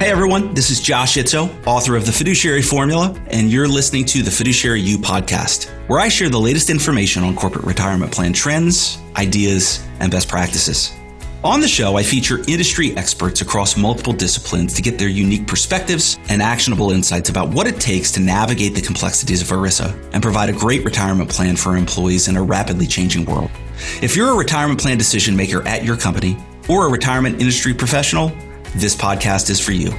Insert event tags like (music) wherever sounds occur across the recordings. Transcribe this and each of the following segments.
Hey everyone, this is Josh Itzoe, author of The Fiduciary Formula, and you're listening to the Fiduciary You podcast, where I share the latest information on corporate retirement plan trends, ideas, and best practices. On the show, I feature industry experts across multiple disciplines to get their unique perspectives and actionable insights about what it takes to navigate the complexities of ERISA and provide a great retirement plan for employees in a rapidly changing world. If you're a retirement plan decision maker at your company or a retirement industry professional, this podcast is for you.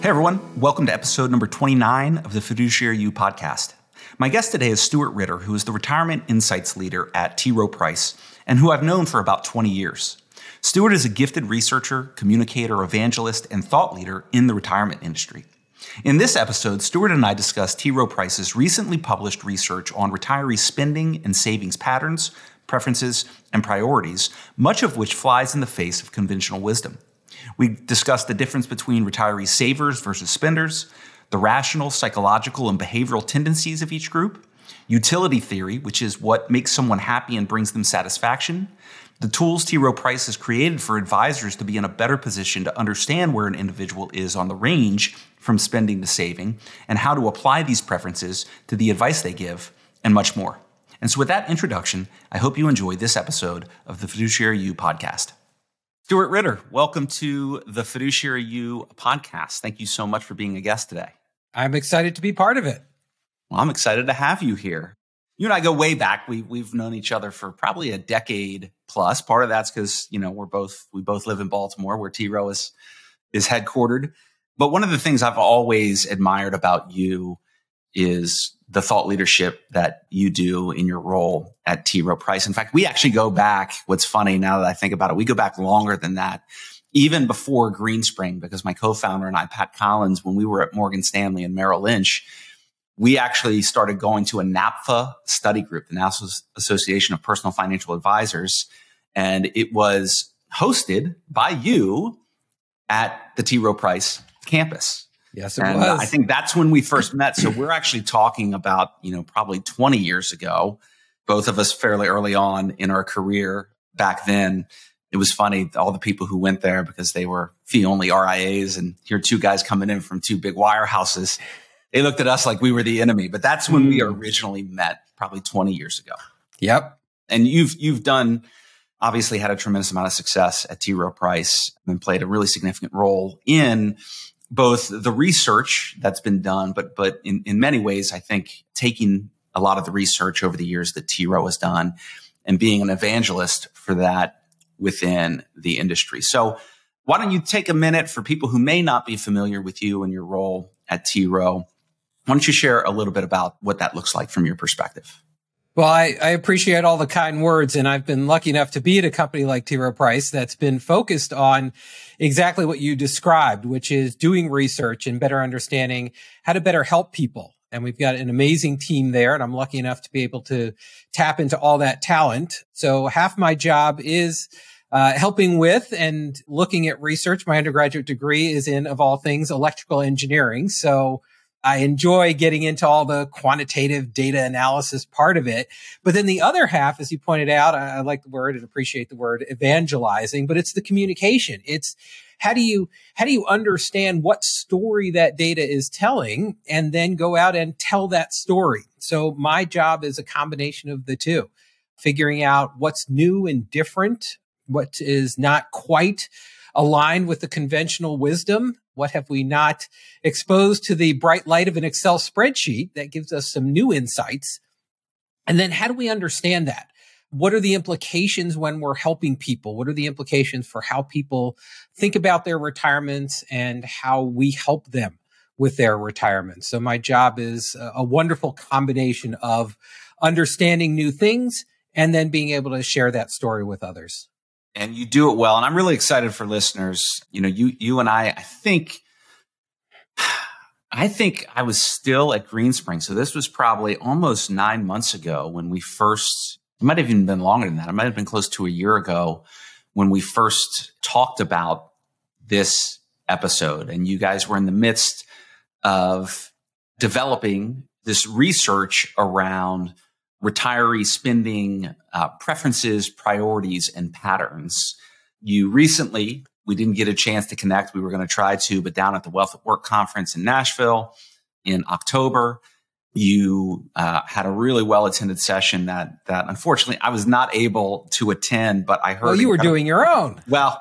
Hey everyone, welcome to episode number 29 of the Fiduciary You podcast. My guest today is Stuart Ritter, who is the Retirement Insights Leader at T. Rowe Price and who I've known for about 20 years. Stuart is a gifted researcher, communicator, evangelist, and thought leader in the retirement industry. In this episode, Stuart and I discuss T. Rowe Price's recently published research on retiree spending and savings patterns, preferences, and priorities, much of which flies in the face of conventional wisdom. We discuss the difference between retiree savers versus spenders, the rational, psychological, and behavioral tendencies of each group, utility theory, which is what makes someone happy and brings them satisfaction, the tools T. Rowe Price has created for advisors to be in a better position to understand where an individual is on the range from spending to saving, and how to apply these preferences to the advice they give, and much more. And so, with that introduction, I hope you enjoy this episode of the Fiduciary You podcast. Stuart Ritter, welcome to the Fiduciary You podcast. Thank you so much for being a guest today. I'm excited to be part of it. Well, I'm excited to have you here. You and I go way back. We, we've known each other for probably a decade plus. Part of that's because you know we're both we both live in Baltimore, where T Rowe is is headquartered. But one of the things I've always admired about you is the thought leadership that you do in your role at T. Rowe Price. In fact, we actually go back. What's funny now that I think about it, we go back longer than that, even before Greenspring, because my co-founder and I, Pat Collins, when we were at Morgan Stanley and Merrill Lynch, we actually started going to a NAPFA study group, the National Association of Personal Financial Advisors, and it was hosted by you at the T. Rowe Price campus. Yes, it and was. I think that's when we first met. So we're actually talking about, you know, probably 20 years ago, both of us fairly early on in our career back then. It was funny, all the people who went there because they were fee only RIAs and here two guys coming in from two big wirehouses. They looked at us like we were the enemy, but that's when mm. we originally met probably 20 years ago. Yep. And you've, you've done, obviously had a tremendous amount of success at T. Rowe Price and played a really significant role in both the research that's been done, but but in, in many ways, I think taking a lot of the research over the years that T. Rowe has done and being an evangelist for that within the industry. So why don't you take a minute for people who may not be familiar with you and your role at T. Rowe? Why don't you share a little bit about what that looks like from your perspective? Well, I, I, appreciate all the kind words, and I've been lucky enough to be at a company like T. Rowe Price that's been focused on exactly what you described, which is doing research and better understanding how to better help people. And we've got an amazing team there, and I'm lucky enough to be able to tap into all that talent. So half my job is uh, helping with and looking at research. My undergraduate degree is in, of all things, electrical engineering. So I enjoy getting into all the quantitative data analysis part of it. But then the other half, as you pointed out, I, I, like the word and appreciate the word evangelizing, but it's the communication. It's how do you, how do you understand what story that data is telling and then go out and tell that story? So my job is a combination of the two, figuring out what's new and different, what is not quite aligned with the conventional wisdom what have we not exposed to the bright light of an Excel spreadsheet that gives us some new insights? And then how do we understand that? What are the implications when we're helping people? What are the implications for how people think about their retirements and how we help them with their retirement? So my job is a wonderful combination of understanding new things and then being able to share that story with others and you do it well. And I'm really excited for listeners. You know, you you and I, I think I think I was still at Greenspring. So this was probably almost nine months ago when we first, it might have even been longer than that. It might have been close to a year ago when we first talked about this episode. And you guys were in the midst of developing this research around retiree spending uh, preferences, priorities, and patterns. You recently we didn't get a chance to connect. We were going to try to, but down at the Wealth at Work conference in Nashville in October, you uh, had a really well attended session that that unfortunately I was not able to attend, but I heard. Well, you were doing your own. Well,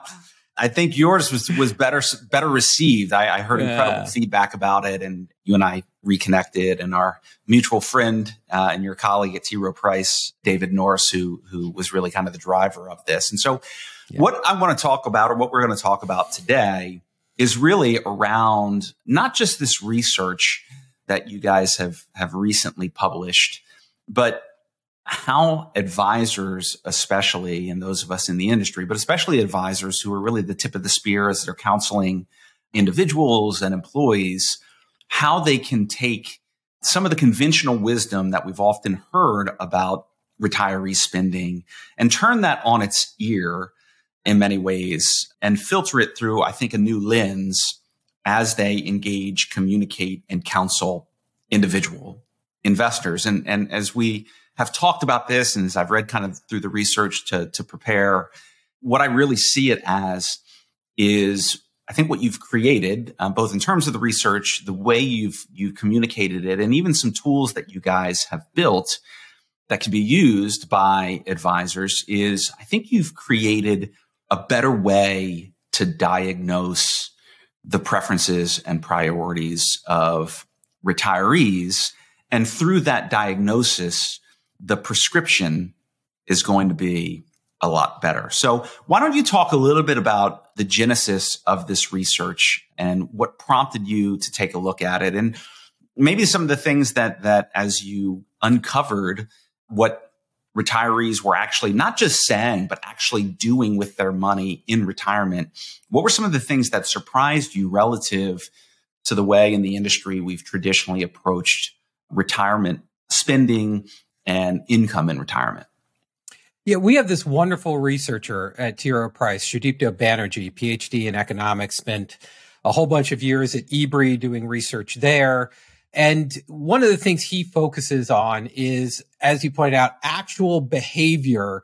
I think yours was was better better received. I, I heard yeah. incredible feedback about it, and you and I reconnected, and our mutual friend uh, and your colleague at T. Rowe Price, David Norris, who who was really kind of the driver of this. And so, yeah. what I want to talk about, or what we're going to talk about today, is really around not just this research that you guys have have recently published, but how advisors, especially, and those of us in the industry, but especially advisors who are really the tip of the spear as they're counseling individuals and employees, how they can take some of the conventional wisdom that we've often heard about retiree spending and turn that on its ear in many ways and filter it through, I think, a new lens as they engage, communicate, and counsel individual investors. And, and as we have talked about this, and as I've read kind of through the research to, to prepare, what I really see it as is I think what you've created, uh, both in terms of the research, the way you've you've communicated it, and even some tools that you guys have built that can be used by advisors, is I think you've created a better way to diagnose the preferences and priorities of retirees. And through that diagnosis, the prescription is going to be a lot better. So why don't you talk a little bit about the genesis of this research and what prompted you to take a look at it and maybe some of the things that that as you uncovered what retirees were actually not just saying but actually doing with their money in retirement what were some of the things that surprised you relative to the way in the industry we've traditionally approached retirement spending and income in retirement. Yeah, we have this wonderful researcher at T. Rowe Price, Sudipto Banerjee, PhD in economics, spent a whole bunch of years at EBRI doing research there. And one of the things he focuses on is, as you pointed out, actual behavior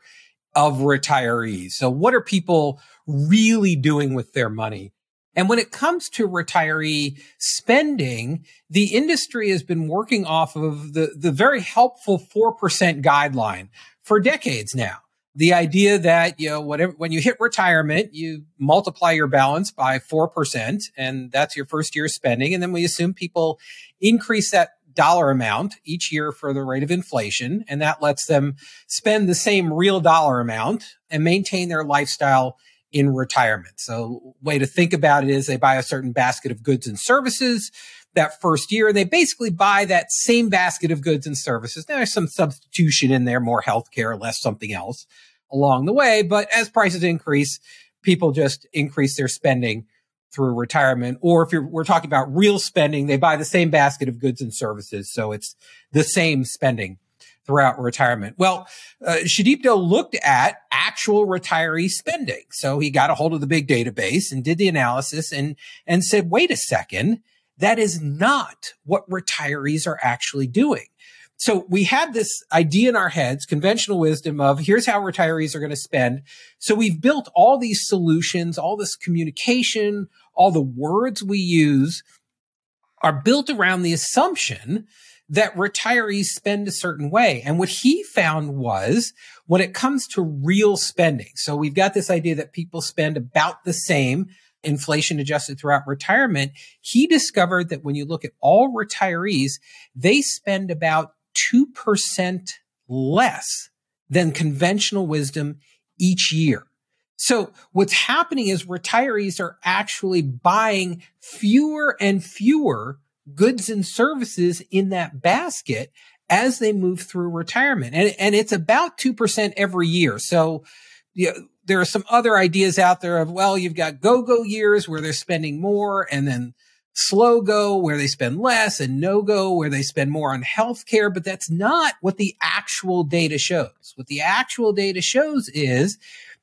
of retirees. So what are people really doing with their money? And when it comes to retiree spending, the industry has been working off of the, the very helpful 4% guideline for decades now. The idea that, you know, whatever, when you hit retirement, you multiply your balance by 4% and that's your first year spending. And then we assume people increase that dollar amount each year for the rate of inflation. And that lets them spend the same real dollar amount and maintain their lifestyle in retirement. So way to think about it is they buy a certain basket of goods and services that first year. They basically buy that same basket of goods and services. There's some substitution in there, more healthcare, less something else along the way. But as prices increase, people just increase their spending through retirement. Or if we're talking about real spending, they buy the same basket of goods and services. So it's the same spending throughout retirement. Well, uh, Sudipto looked at actual retiree spending. So he got a hold of the big database and did the analysis and, and said, wait a second, that is not what retirees are actually doing. So we had this idea in our heads, conventional wisdom of here's how retirees are going to spend. So we've built all these solutions, all this communication, all the words we use are built around the assumption that retirees spend a certain way. And what he found was when it comes to real spending. So we've got this idea that people spend about the same inflation adjusted throughout retirement. He discovered that when you look at all retirees, they spend about 2% less than conventional wisdom each year. So what's happening is retirees are actually buying fewer and fewer goods and services in that basket as they move through retirement. And, and it's about 2% every year. So, you know, there are some other ideas out there of, well, you've got go-go years where they're spending more and then slow go where they spend less and no go where they spend more on healthcare. But that's not what the actual data shows. What the actual data shows is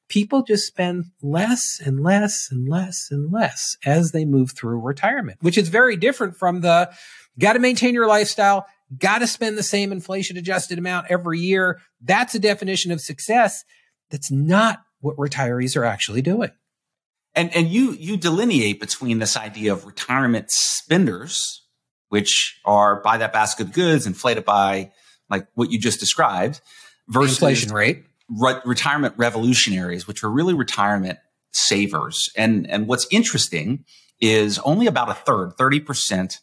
people just spend less and less and less and less as they move through retirement, which is very different from the got to maintain your lifestyle, got to spend the same inflation adjusted amount every year. That's a definition of success. That's not what retirees are actually doing. And and you you delineate between this idea of retirement spenders, which are buy that basket of goods inflated by like what you just described, versus inflation rate. Re- retirement revolutionaries, which are really retirement savers. And and what's interesting is only about a third, thirty percent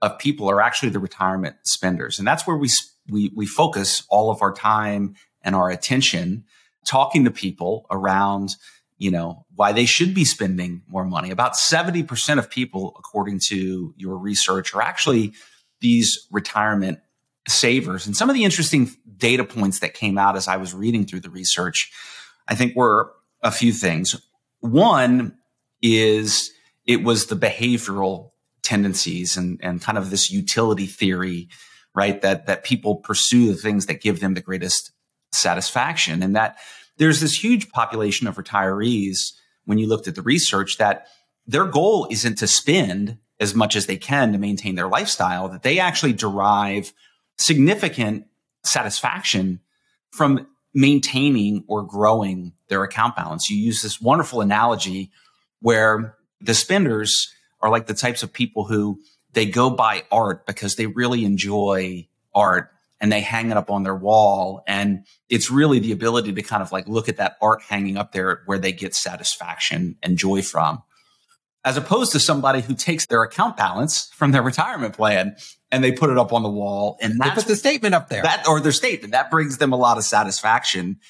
of people are actually the retirement spenders, and that's where we we we focus all of our time and our attention talking to people around you know, why they should be spending more money. About 70% of people, according to your research, are actually these retirement savers. And some of the interesting data points that came out as I was reading through the research, I think were a few things. One is it was the behavioral tendencies and, and kind of this utility theory, right? That, that people pursue the things that give them the greatest satisfaction. And that there's this huge population of retirees when you looked at the research that their goal isn't to spend as much as they can to maintain their lifestyle, that they actually derive significant satisfaction from maintaining or growing their account balance. You use this wonderful analogy where the spenders are like the types of people who they go buy art because they really enjoy art and they hang it up on their wall. And it's really the ability to kind of like look at that art hanging up there where they get satisfaction and joy from, as opposed to somebody who takes their account balance from their retirement plan and they put it up on the wall and they put the statement up there that or their statement that brings them a lot of satisfaction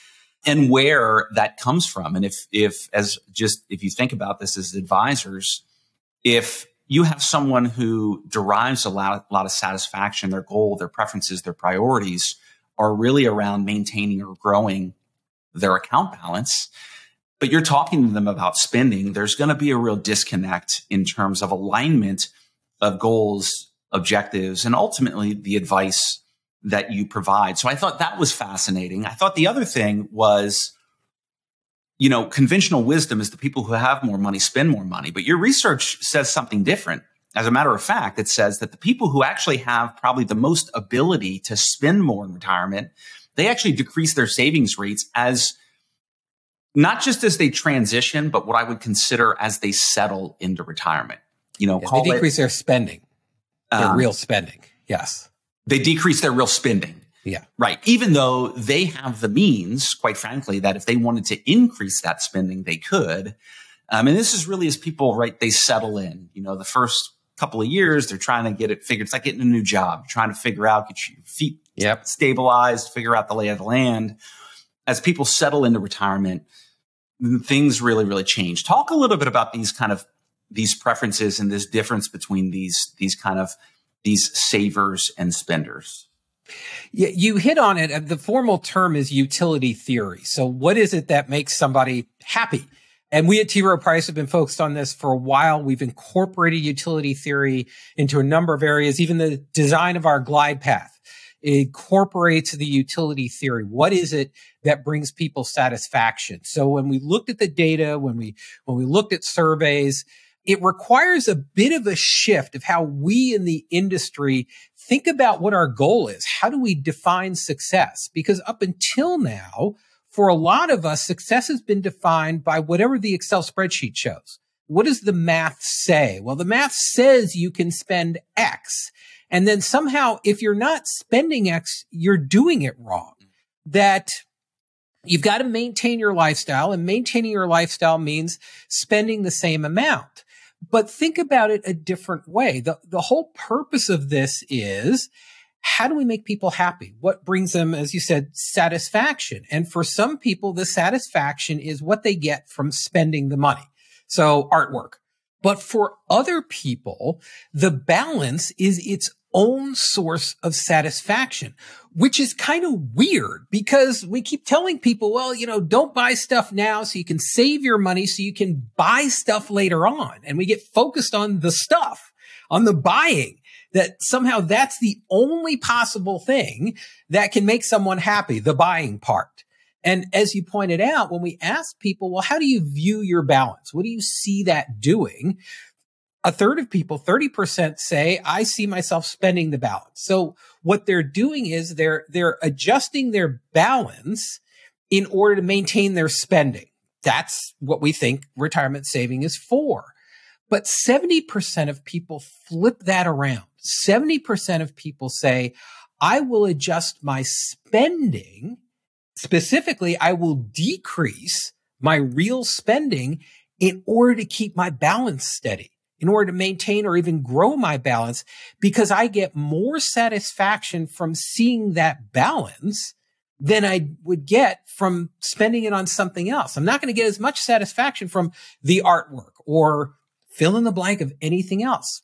and where that comes from. And if, if as just, if you think about this as advisors, if you have someone who derives a lot, a lot of satisfaction, their goal, their preferences, their priorities are really around maintaining or growing their account balance. But you're talking to them about spending. There's going to be a real disconnect in terms of alignment of goals, objectives, and ultimately the advice that you provide. So I thought that was fascinating. I thought the other thing was you know, conventional wisdom is the people who have more money spend more money, but your research says something different. As a matter of fact, it says that the people who actually have probably the most ability to spend more in retirement, they actually decrease their savings rates as not just as they transition, but what I would consider as they settle into retirement. You know, yeah, they decrease it, their spending, their um, real spending. Yes. They decrease their real spending. Yeah. Right. Even though they have the means, quite frankly, that if they wanted to increase that spending, they could. Um, and this is really as people, right, they settle in. You know, the first couple of years, they're trying to get it figured. It's like getting a new job, trying to figure out, get your feet yep. stabilized, figure out the lay of the land. As people settle into retirement, things really, really change. Talk a little bit about these kind of these preferences and this difference between these these kind of these savers and spenders. Yeah, you hit on it. The formal term is utility theory. So what is it that makes somebody happy? And we at T. Rowe Price have been focused on this for a while. We've incorporated utility theory into a number of areas. Even the design of our glide path incorporates the utility theory. What is it that brings people satisfaction? So when we looked at the data, when we, when we looked at surveys, it requires a bit of a shift of how we in the industry think about what our goal is. How do we define success? Because up until now, for a lot of us, success has been defined by whatever the Excel spreadsheet shows. What does the math say? Well, the math says you can spend X. And then somehow, if you're not spending X, you're doing it wrong. That you've got to maintain your lifestyle and maintaining your lifestyle means spending the same amount. But think about it a different way. The, the whole purpose of this is how do we make people happy? What brings them, as you said, satisfaction? And for some people, the satisfaction is what they get from spending the money. So artwork. But for other people, the balance is its own source of satisfaction, which is kind of weird because we keep telling people, well, you know, don't buy stuff now so you can save your money so you can buy stuff later on. And we get focused on the stuff, on the buying that somehow that's the only possible thing that can make someone happy, the buying part. And as you pointed out, when we ask people, well, how do you view your balance? What do you see that doing? A third of people, 30% say, I see myself spending the balance. So what they're doing is they're, they're adjusting their balance in order to maintain their spending. that's what we think retirement saving is for. But 70% of people flip that around. 70% of people say, I will adjust my spending. Specifically, I will decrease my real spending in order to keep my balance steady, in order to maintain or even grow my balance, because I get more satisfaction from seeing that balance than I would get from spending it on something else. I'm not going to get as much satisfaction from the artwork or fill in the blank of anything else.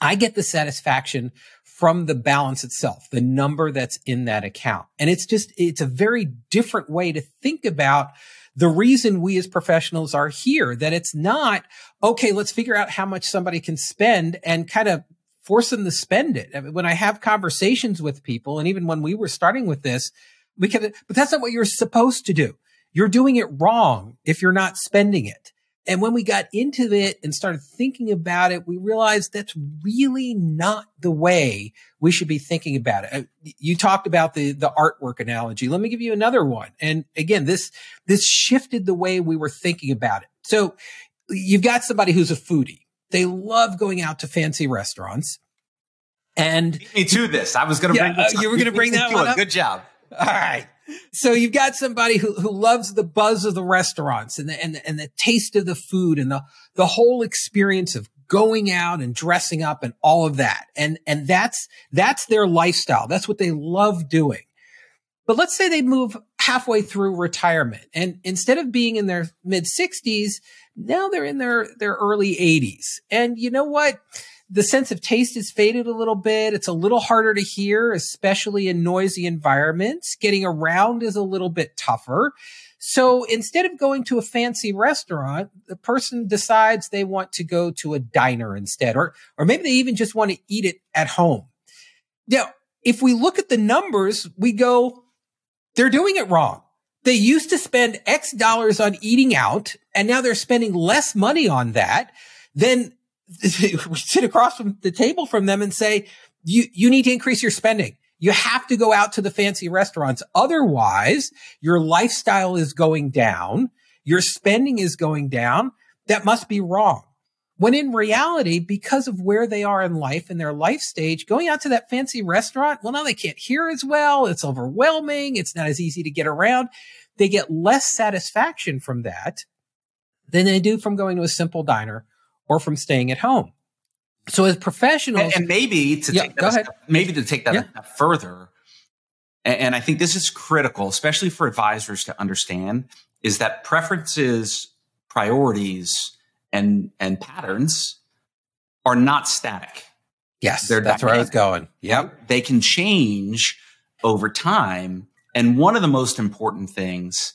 I get the satisfaction from the balance itself, the number that's in that account. And it's just, it's a very different way to think about the reason we as professionals are here, that it's not, okay, let's figure out how much somebody can spend and kind of force them to spend it. I mean, when I have conversations with people, and even when we were starting with this, we can, but that's not what you're supposed to do. You're doing it wrong if you're not spending it. And when we got into it and started thinking about it, we realized that's really not the way we should be thinking about it. Uh, you talked about the, the artwork analogy. Let me give you another one. And again, this, this shifted the way we were thinking about it. So you've got somebody who's a foodie. They love going out to fancy restaurants. And me to this. I was going to yeah, bring. Uh, you were going to bring (laughs) that one up. Good job. All right. So you've got somebody who, who loves the buzz of the restaurants and the, and, and the taste of the food and the, the whole experience of going out and dressing up and all of that. And, and that's, that's their lifestyle. That's what they love doing. But let's say they move halfway through retirement and instead of being in their mid sixties, now they're in their, their early eighties. And you know what? The sense of taste has faded a little bit. It's a little harder to hear, especially in noisy environments. Getting around is a little bit tougher. So instead of going to a fancy restaurant, the person decides they want to go to a diner instead, or, or maybe they even just want to eat it at home. Now, if we look at the numbers, we go, they're doing it wrong. They used to spend X dollars on eating out, and now they're spending less money on that. Then sit across from the table from them and say, you, you need to increase your spending. You have to go out to the fancy restaurants. Otherwise, your lifestyle is going down. Your spending is going down. That must be wrong. When in reality, because of where they are in life and their life stage, going out to that fancy restaurant, well, now they can't hear as well. It's overwhelming. It's not as easy to get around. They get less satisfaction from that than they do from going to a simple diner or from staying at home. So as professionals, and, and maybe to yeah, take that step, maybe to take that yeah. step further, and, and I think this is critical, especially for advisors to understand, is that preferences, priorities, and and patterns are not static. Yes, They're that's dynamic. where I was going. Yep, they can change over time, and one of the most important things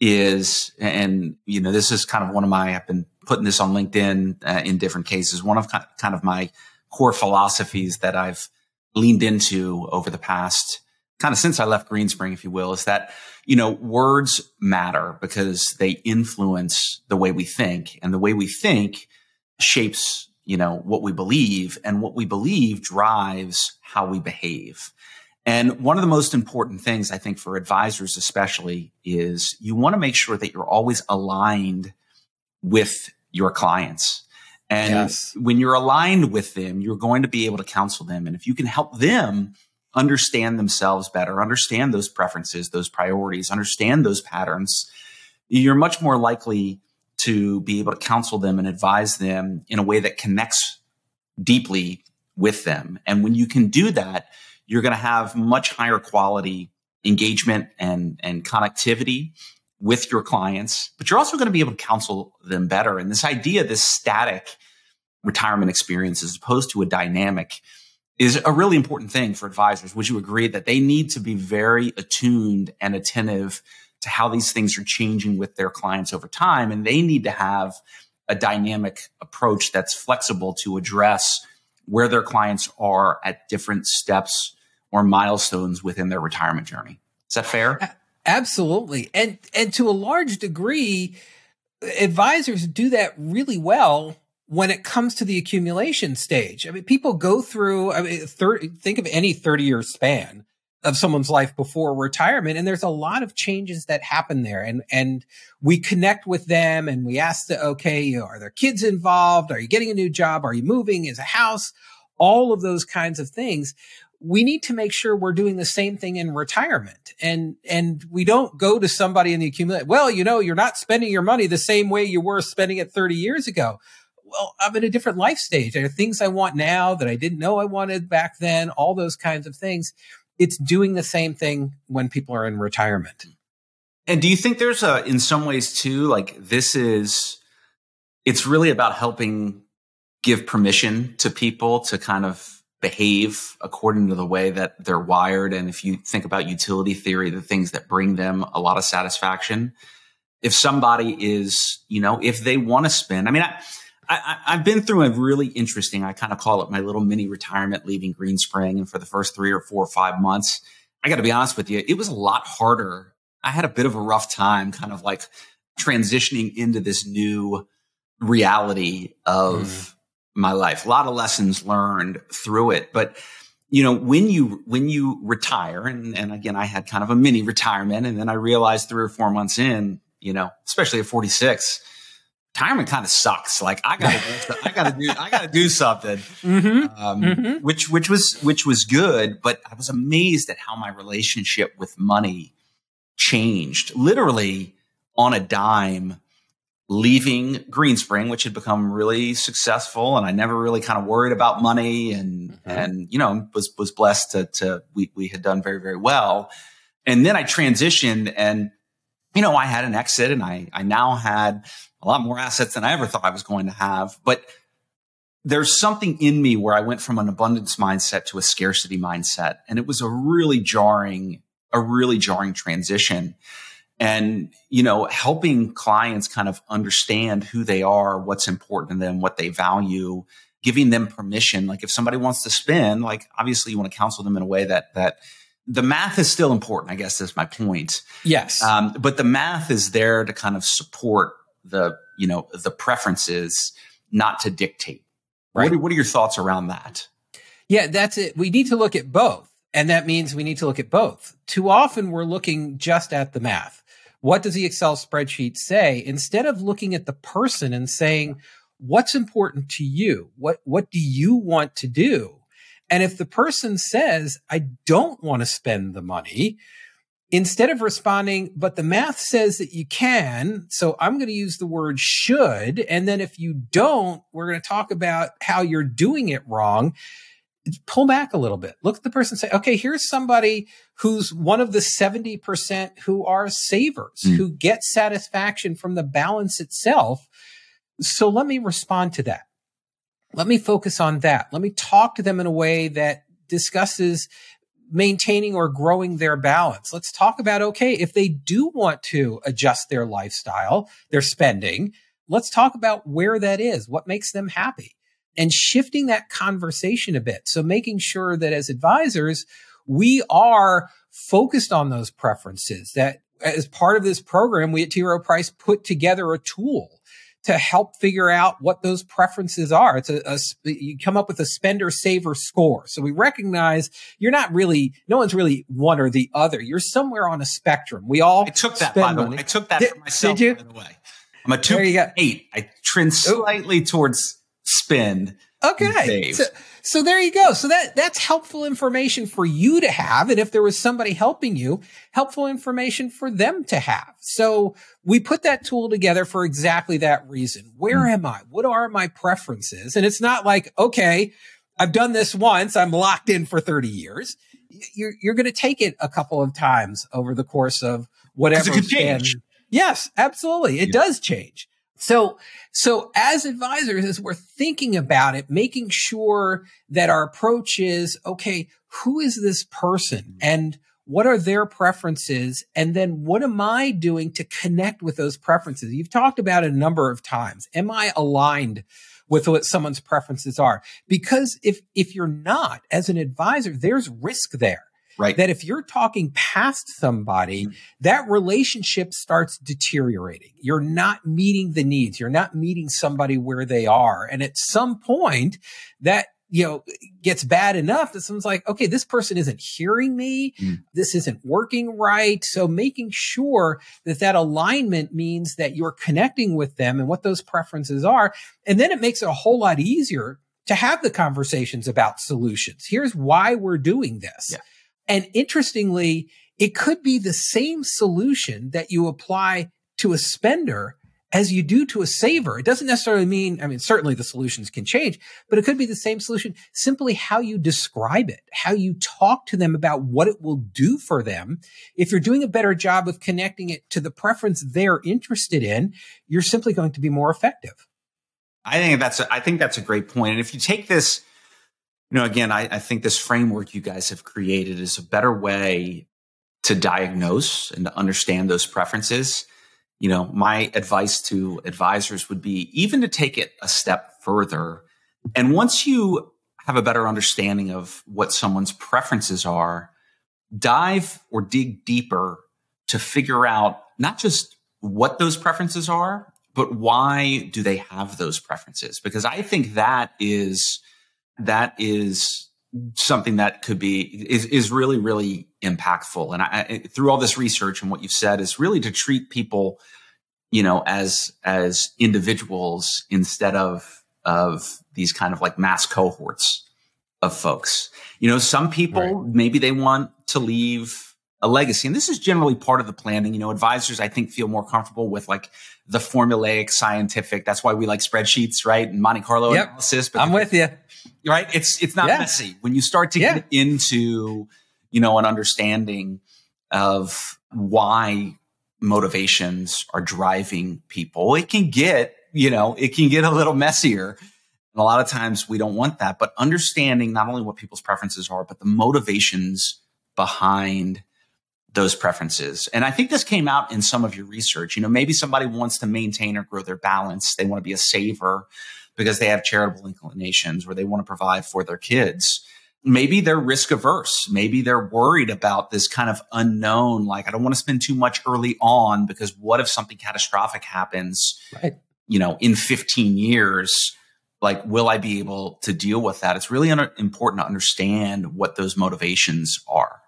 is, and you know, this is kind of one of my I've been putting this on LinkedIn uh, in different cases. One of kind of my core philosophies that I've leaned into over the past kind of since I left Greenspring, if you will, is that, you know, words matter because they influence the way we think and the way we think shapes, you know, what we believe and what we believe drives how we behave. And one of the most important things I think for advisors, especially is you want to make sure that you're always aligned with your clients. And yes. when you're aligned with them, you're going to be able to counsel them. And if you can help them understand themselves better, understand those preferences, those priorities, understand those patterns, you're much more likely to be able to counsel them and advise them in a way that connects deeply with them. And when you can do that, you're going to have much higher quality engagement and, and connectivity with your clients, but you're also going to be able to counsel them better. And this idea, this static retirement experience as opposed to a dynamic is a really important thing for advisors. Would you agree that they need to be very attuned and attentive to how these things are changing with their clients over time? And they need to have a dynamic approach that's flexible to address where their clients are at different steps or milestones within their retirement journey. Is that fair? Absolutely. And and to a large degree, advisors do that really well when it comes to the accumulation stage. I mean, people go through, I mean, 30, think of any 30 year span. of someone's life before retirement. And there's a lot of changes that happen there. And, and we connect with them and we ask the, okay, you know, are there kids involved? Are you getting a new job? Are you moving? Is a house? All of those kinds of things. We need to make sure we're doing the same thing in retirement. And, and we don't go to somebody in the accumulate. Well, you know, you're not spending your money the same way you were spending it 30 years ago well, I'm in a different life stage. There are things I want now that I didn't know I wanted back then, all those kinds of things it's doing the same thing when people are in retirement. And do you think there's a, in some ways too, like this is, it's really about helping give permission to people to kind of behave according to the way that they're wired. And if you think about utility theory, the things that bring them a lot of satisfaction, if somebody is, you know, if they want to spend, I mean, I, I, have been through a really interesting, I kind of call it my little mini retirement leaving Greenspring. And for the first three or four or five months, I got to be honest with you, it was a lot harder. I had a bit of a rough time kind of like transitioning into this new reality of mm. My life. A lot of lessons learned through it. But you know, when you when you retire, and, and again, I had kind of a mini retirement, and then I realized three or four months in, you know, especially at 46, retirement kind of sucks. Like I gotta, do, I gotta do, I gotta do something. Mm-hmm. Um, mm-hmm. Which, which was, which was good, but I was amazed at how my relationship with money changed literally on a dime leaving Greenspring, which had become really successful. And I never really kind of worried about money and, mm-hmm. and, you know, was, was blessed to, to, we, we had done very, very well. And then I transitioned and, you know, I had an exit and I, I now had a lot more assets than I ever thought I was going to have. But there's something in me where I went from an abundance mindset to a scarcity mindset. And it was a really jarring, a really jarring transition. And, you know, helping clients kind of understand who they are, what's important to them, what they value, giving them permission. Like if somebody wants to spend, like obviously you want to counsel them in a way that, that, the math is still important, I guess is my point. Yes. Um, but the math is there to kind of support the you know the preferences, not to dictate. Right. What are, what are your thoughts around that? Yeah, that's it. We need to look at both. And that means we need to look at both. Too often we're looking just at the math. What does the Excel spreadsheet say? Instead of looking at the person and saying, what's important to you? What, what do you want to do? And if the person says, I don't want to spend the money, instead of responding, but the math says that you can. So I'm going to use the word should. And then if you don't, we're going to talk about how you're doing it wrong. Pull back a little bit. Look at the person and say, okay, here's somebody who's one of the 70% who are savers, mm. who get satisfaction from the balance itself. So let me respond to that. Let me focus on that. Let me talk to them in a way that discusses maintaining or growing their balance. Let's talk about, okay, if they do want to adjust their lifestyle, their spending, let's talk about where that is, what makes them happy and shifting that conversation a bit. So making sure that as advisors, we are focused on those preferences that as part of this program, we at T. Rowe Price put together a tool to help figure out what those preferences are. It's a, a, you come up with a spender saver score. So we recognize you're not really, no one's really one or the other. You're somewhere on a spectrum. We all I took that by the money. way. I took that did, for myself. Did you? By the way, I'm a two eight. I trend slightly towards spend. Okay. So, so there you go. So that, that's helpful information for you to have. And if there was somebody helping you, helpful information for them to have. So we put that tool together for exactly that reason. Where mm. am I? What are my preferences? And it's not like, okay, I've done this once. I'm locked in for 30 years. You're, you're going to take it a couple of times over the course of whatever. It change. Yes, absolutely. It yeah. does change. So, so as advisors, as we're thinking about it, making sure that our approach is, okay, who is this person mm-hmm. and what are their preferences? And then what am I doing to connect with those preferences? You've talked about it a number of times. Am I aligned with what someone's preferences are? Because if, if you're not as an advisor, there's risk there. Right. That if you're talking past somebody, mm-hmm. that relationship starts deteriorating. You're not meeting the needs. You're not meeting somebody where they are. And at some point, that you know, gets bad enough that someone's like, okay, this person isn't hearing me. Mm. This isn't working right. So making sure that that alignment means that you're connecting with them and what those preferences are. And then it makes it a whole lot easier to have the conversations about solutions. Here's why we're doing this. Yeah. And interestingly, it could be the same solution that you apply to a spender as you do to a saver. It doesn't necessarily mean, I mean, certainly the solutions can change, but it could be the same solution, simply how you describe it, how you talk to them about what it will do for them. If you're doing a better job of connecting it to the preference they're interested in, you're simply going to be more effective. I think that's a, I think that's a great point. And if you take this, you know, again, I, I think this framework you guys have created is a better way to diagnose and to understand those preferences. You know, my advice to advisors would be even to take it a step further. And once you have a better understanding of what someone's preferences are, dive or dig deeper to figure out not just what those preferences are, but why do they have those preferences? Because I think that is, that is something that could be, is, is really, really impactful. And I, through all this research and what you've said is really to treat people, you know, as, as individuals instead of, of these kind of like mass cohorts of folks. You know, some people, right. maybe they want to leave a legacy. And this is generally part of the planning. You know, advisors, I think, feel more comfortable with like the formulaic scientific. That's why we like spreadsheets, right? And Monte Carlo yep. analysis. But I'm with you. Right. It's, it's not yeah. messy. When you start to yeah. get into, you know, an understanding of why motivations are driving people, it can get, you know, it can get a little messier. And a lot of times we don't want that, but understanding not only what people's preferences are, but the motivations behind those preferences. And I think this came out in some of your research. You know, maybe somebody wants to maintain or grow their balance. They want to be a saver because they have charitable inclinations or they want to provide for their kids. Maybe they're risk averse. Maybe they're worried about this kind of unknown. Like, I don't want to spend too much early on because what if something catastrophic happens, right. you know, in 15 years? Like, will I be able to deal with that? It's really un- important to understand what those motivations are.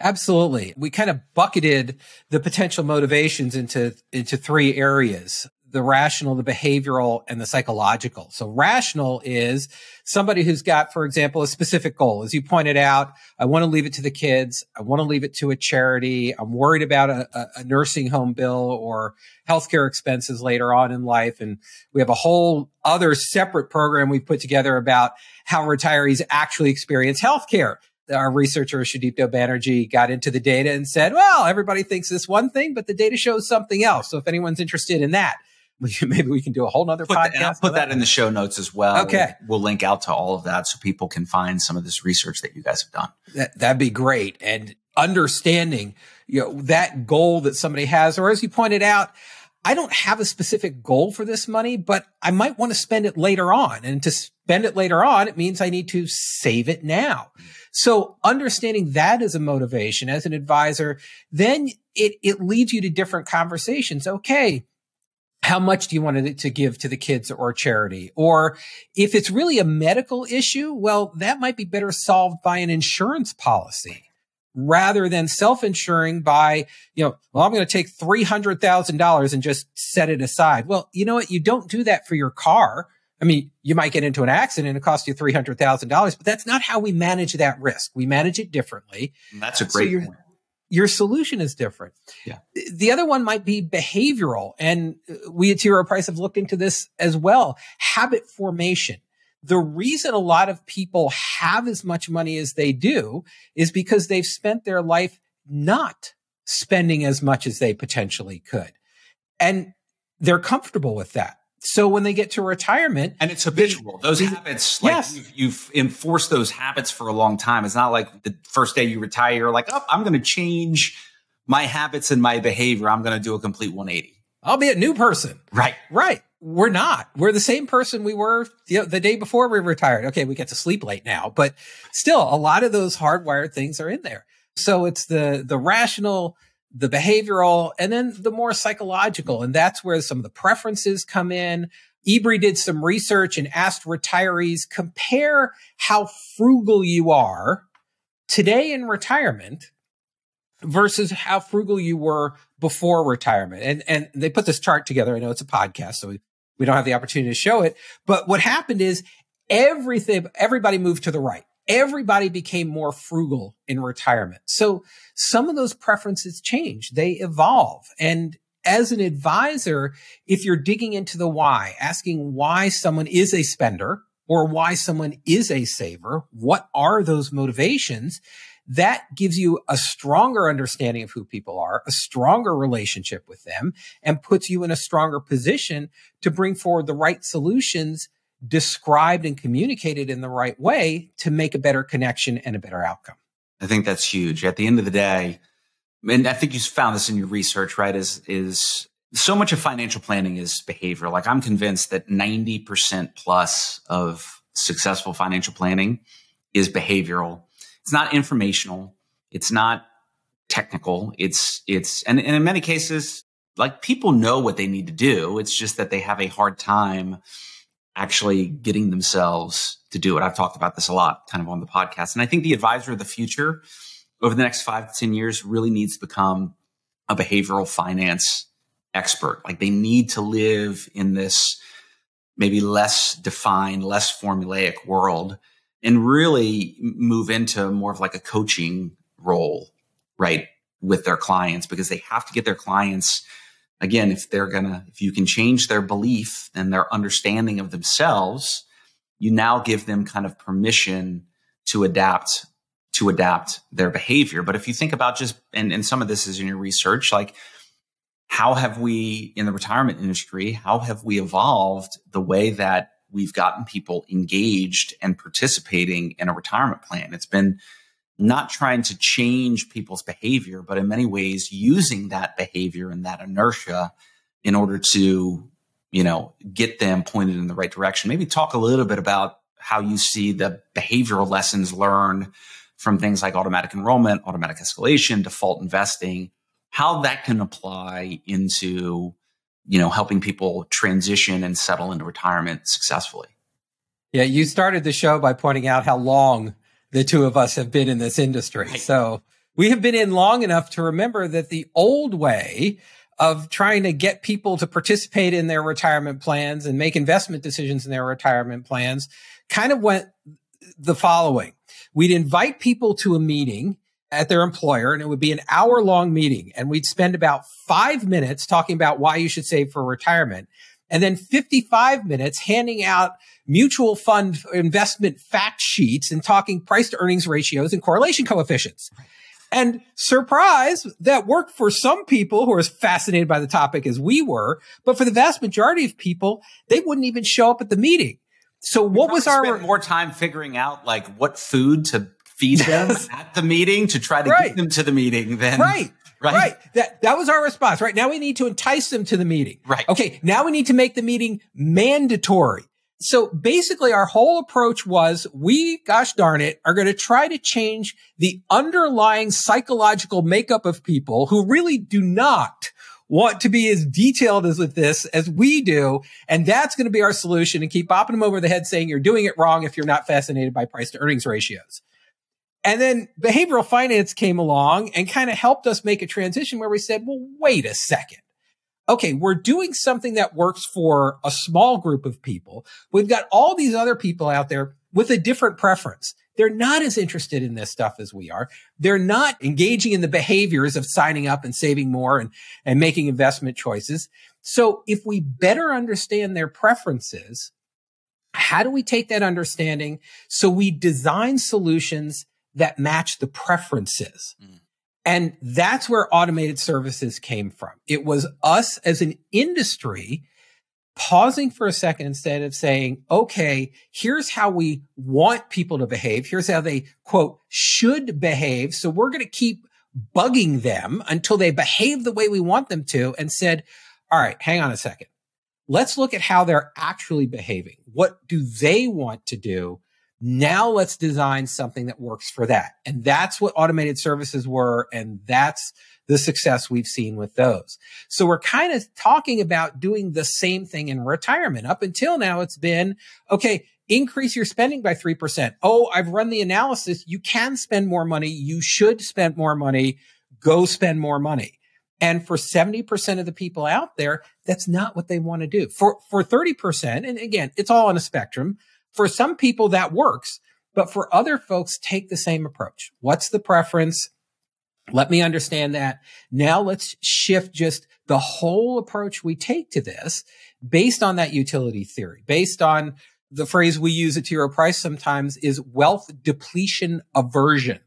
Absolutely. We kind of bucketed the potential motivations into, into three areas. The rational, the behavioral, and the psychological. So rational is somebody who's got, for example, a specific goal. As you pointed out, I want to leave it to the kids. I want to leave it to a charity. I'm worried about a, a nursing home bill or healthcare expenses later on in life. And we have a whole other separate program we've put together about how retirees actually experience healthcare our researcher Sudipto Banerjee got into the data and said, well, everybody thinks this one thing, but the data shows something else. So if anyone's interested in that, (laughs) maybe we can do a whole nother put podcast. That, I'll put that. that in the show notes as well. Okay. We'll, we'll, link out to all of that so people can find some of this research that you guys have done. That, that'd be great. And understanding, you know, that goal that somebody has, or as you pointed out, I don't have a specific goal for this money, but I might want to spend it later on. And to spend it later on, it means I need to save it now. So understanding that as a motivation as an advisor, then it, it leads you to different conversations. Okay. How much do you want to to give to the kids or charity? Or if it's really a medical issue, well, that might be better solved by an insurance policy rather than self-insuring by, you know, well, I'm going to take $300,000 and just set it aside. Well, you know what? You don't do that for your car. I mean, you might get into an accident and it costs you $300,000, but that's not how we manage that risk. We manage it differently. And that's a great so your, point. Your solution is different. Yeah. The other one might be behavioral. And uh, we at T. Price have looked into this as well. Habit formation the reason a lot of people have as much money as they do is because they've spent their life not spending as much as they potentially could. And they're comfortable with that. So when they get to retirement, and it's habitual, those habits, like yes. you've, you've, enforced those habits for a long time. It's not like the first day you retire, you're like, oh, I'm going to change my habits and my behavior. I'm going to do a complete 180. I'll be a new person. Right. Right we're not. We're the same person we were the day before we retired. Okay, we get to sleep late now, but still a lot of those hardwired things are in there. So it's the the rational, the behavioral, and then the more psychological. And that's where some of the preferences come in. EBRI did some research and asked retirees compare how frugal you are today in retirement versus how frugal you were before retirement. And, and they put this chart together. I know it's a podcast, so we, we don't have the opportunity to show it. But what happened is everything, everybody moved to the right. Everybody became more frugal in retirement. So some of those preferences change. They evolve. And as an advisor, if you're digging into the why, asking why someone is a spender or why someone is a saver, what are those motivations? That gives you a stronger understanding of who people are, a stronger relationship with them, and puts you in a stronger position to bring forward the right solutions described and communicated in the right way to make a better connection and a better outcome. I think that's huge. At the end of the day, and I think you found this in your research, right? Is is so much of financial planning is behavior. Like I'm convinced that 90% plus of successful financial planning is behavioral. It's not informational. It's not technical. It's it's and, and in many cases, like people know what they need to do. It's just that they have a hard time actually getting themselves to do it. I've talked about this a lot kind of on the podcast. And I think the advisor of the future over the next five to 10 years really needs to become a behavioral finance expert. Like they need to live in this maybe less defined, less formulaic world and really move into more of like a coaching role, right? With their clients because they have to get their clients again, if they're gonna, if you can change their belief and their understanding of themselves, you now give them kind of permission to adapt to adapt their behavior. But if you think about just, and, and some of this is in your research, like how have we in the retirement industry, how have we evolved the way that we've gotten people engaged and participating in a retirement plan? It's been not trying to change people's behavior, but in many ways using that behavior and that inertia in order to, you know, get them pointed in the right direction. Maybe talk a little bit about how you see the behavioral lessons learned from things like automatic enrollment, automatic escalation, default investing, how that can apply into, you know, helping people transition and settle into retirement successfully. Yeah, you started the show by pointing out how long the two of us have been in this industry. Right. So we have been in long enough to remember that the old way of trying to get people to participate in their retirement plans and make investment decisions in their retirement plans kind of went the following. We'd invite people to a meeting at their employer and it would be an hour long meeting and we'd spend about five minutes talking about why you should save for retirement and then 55 minutes handing out mutual fund investment fact sheets and talking price to earnings ratios and correlation coefficients. And surprise, that worked for some people who are as fascinated by the topic as we were. But for the vast majority of people, they wouldn't even show up at the meeting. So we what was our more time figuring out like what food to feed (laughs) them at the meeting to try to right. get them to the meeting then right. (laughs) Right. right. That that was our response. Right. Now we need to entice them to the meeting. Right. Okay. Now we need to make the meeting mandatory. So basically our whole approach was we, gosh darn it, are going to try to change the underlying psychological makeup of people who really do not want to be as detailed as with this as we do. And that's going to be our solution and keep bopping them over the head saying you're doing it wrong if you're not fascinated by price to earnings ratios. And then behavioral finance came along and kind of helped us make a transition where we said, well, wait a second. Okay, we're doing something that works for a small group of people. We've got all these other people out there with a different preference. They're not as interested in this stuff as we are. They're not engaging in the behaviors of signing up and saving more and, and making investment choices. So if we better understand their preferences, how do we take that understanding so we design solutions that match the preferences. Mm. And that's where automated services came from. It was us as an industry pausing for a second instead of saying, okay, here's how we want people to behave. Here's how they quote should behave. So we're going to keep bugging them until they behave the way we want them to and said, all right, hang on a second. Let's look at how they're actually behaving. What do they want to do? Now let's design something that works for that. And that's what automated services were. And that's the success we've seen with those. So we're kind of talking about doing the same thing in retirement. Up until now, it's been, okay, increase your spending by 3%. Oh, I've run the analysis. You can spend more money. You should spend more money. Go spend more money. And for 70% of the people out there, that's not what they want to do. For, for 30%, and again, it's all on a spectrum. For some people that works, but for other folks, take the same approach. What's the preference? Let me understand that. Now let's shift just the whole approach we take to this based on that utility theory, based on the phrase we use at T. Price sometimes is wealth depletion aversion.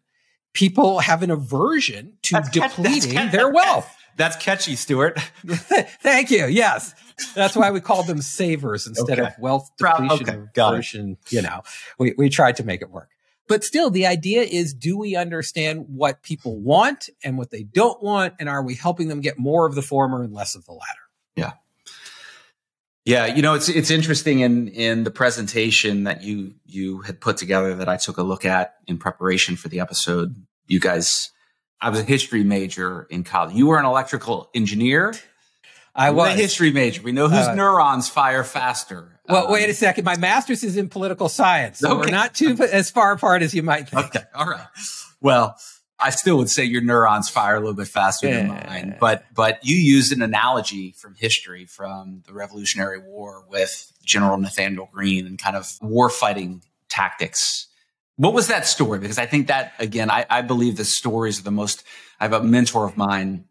People have an aversion to that's depleting catch, their wealth. That's catchy, Stuart. (laughs) Thank you. Yes. That's why we called them savers instead okay. of wealth depletion okay. aversion. You know, we, we tried to make it work. But still, the idea is do we understand what people want and what they don't want? And are we helping them get more of the former and less of the latter? Yeah. Yeah, you know, it's it's interesting in in the presentation that you you had put together that I took a look at in preparation for the episode. You guys I was a history major in college. You were an electrical engineer. I was a history major. We know whose uh, neurons fire faster. Well, um, wait a second. My master's is in political science, so okay. we're not too (laughs) as far apart as you might think. Okay, all right. Well, I still would say your neurons fire a little bit faster yeah. than mine, but but you used an analogy from history from the Revolutionary War with General Nathanael Greene and kind of war fighting tactics what was that story? Because I think that again, I, I believe the stories are the most. I have a mentor of mine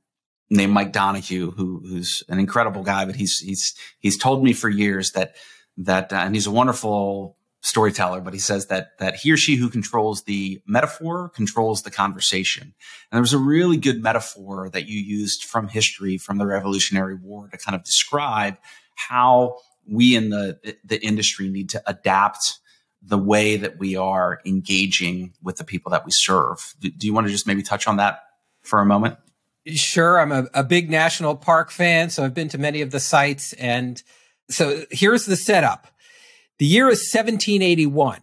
named Mike Donahue, who, who's an incredible guy, but he's he's he's told me for years that that uh, and he's a wonderful storyteller, but he says that that he or she who controls the metaphor controls the conversation. And there was a really good metaphor that you used from history, from the Revolutionary War, to kind of describe how we in the the industry need to adapt the way that we are engaging with the people that we serve. Do, do you want to just maybe touch on that for a moment? Sure. I'm a, a, big national park fan, so I've been to many of the sites. And so here's the setup the year is 1781,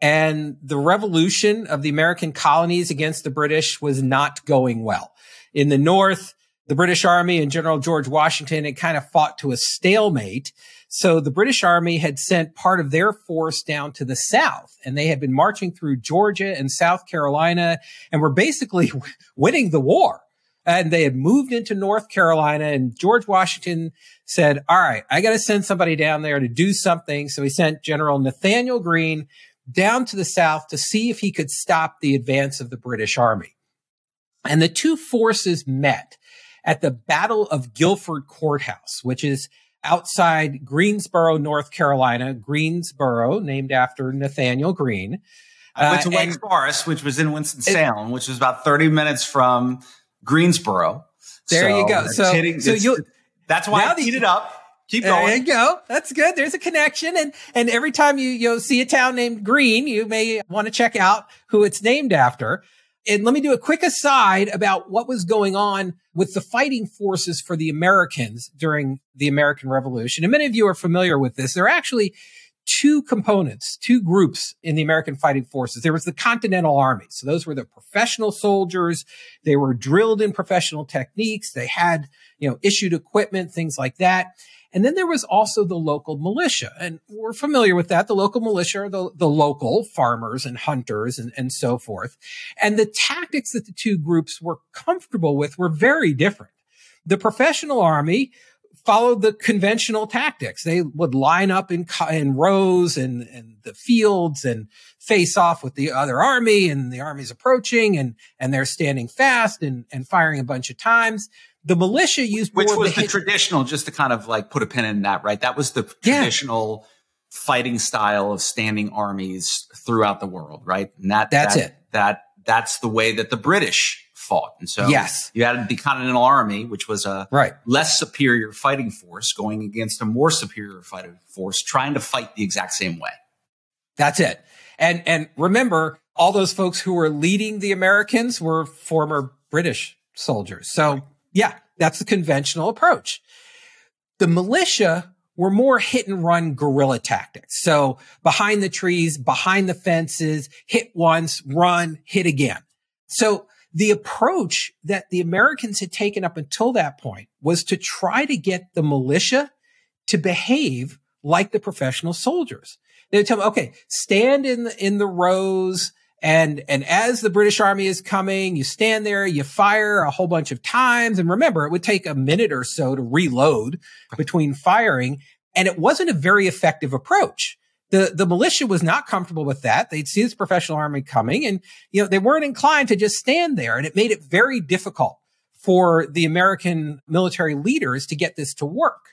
and the revolution of the American colonies against the British was not going well. In the North, the British Army and General George Washington had kind of fought to a stalemate. So the British Army had sent part of their force down to the South and they had been marching through Georgia and South Carolina and were basically (laughs) winning the war. And they had moved into North Carolina and George Washington said, all right, I got to send somebody down there to do something. So he sent General Nathanael Greene down to the South to see if he could stop the advance of the British Army. And the two forces met at the Battle of Guilford Courthouse, which is outside Greensboro, North Carolina. Greensboro, named after Nathanael Greene. I went to uh, Wake Forest, which was in Winston Salem, which was about 30 minutes from Greensboro. There so, you go. So, hitting, so you that's why I heat it up. Keep going. There you go. That's good. There's a connection. And, and every time you, you see a town named Greene, you may want to check out who it's named after. And let me do a quick aside about what was going on with the fighting forces for the Americans during the American Revolution. And many of you are familiar with this. There are actually two components, two groups in the American fighting forces. There was the Continental Army. So those were the professional soldiers. They were drilled in professional techniques. They had, you know, issued equipment, things like that. And then there was also the local militia. And we're familiar with that. The local militia are the, the local farmers and hunters and, and so forth. And the tactics that the two groups were comfortable with were very different. The professional army followed the conventional tactics. They would line up in, in rows and, and the fields and face off with the other army and the army's approaching and, and they're standing fast and, and firing a bunch of times. The militia used which was the, the traditional. Just to kind of like put a pin in that, right? That was the traditional fighting style of standing armies throughout the world, right? And that that's that, it. That that's the way that the British fought. And so yes. you had the Continental Army, which was a right. less superior fighting force going against a more superior fighting force, trying to fight the exact same way. That's it. And and remember, all those folks who were leading the Americans were former British soldiers. So yeah, that's the conventional approach. The militia were more hit and run guerrilla tactics. So behind the trees, behind the fences, hit once, run, hit again. So the approach that the Americans had taken up until that point was to try to get the militia to behave like the professional soldiers. They would tell them, okay, stand in the, in the rows. And, and as the British army is coming, you stand there, you fire a whole bunch of times. And remember, it would take a minute or so to reload between firing. And it wasn't a very effective approach. The, the militia was not comfortable with that. They'd see this professional army coming and, you know, they weren't inclined to just stand there. And it made it very difficult for the American military leaders to get this to work.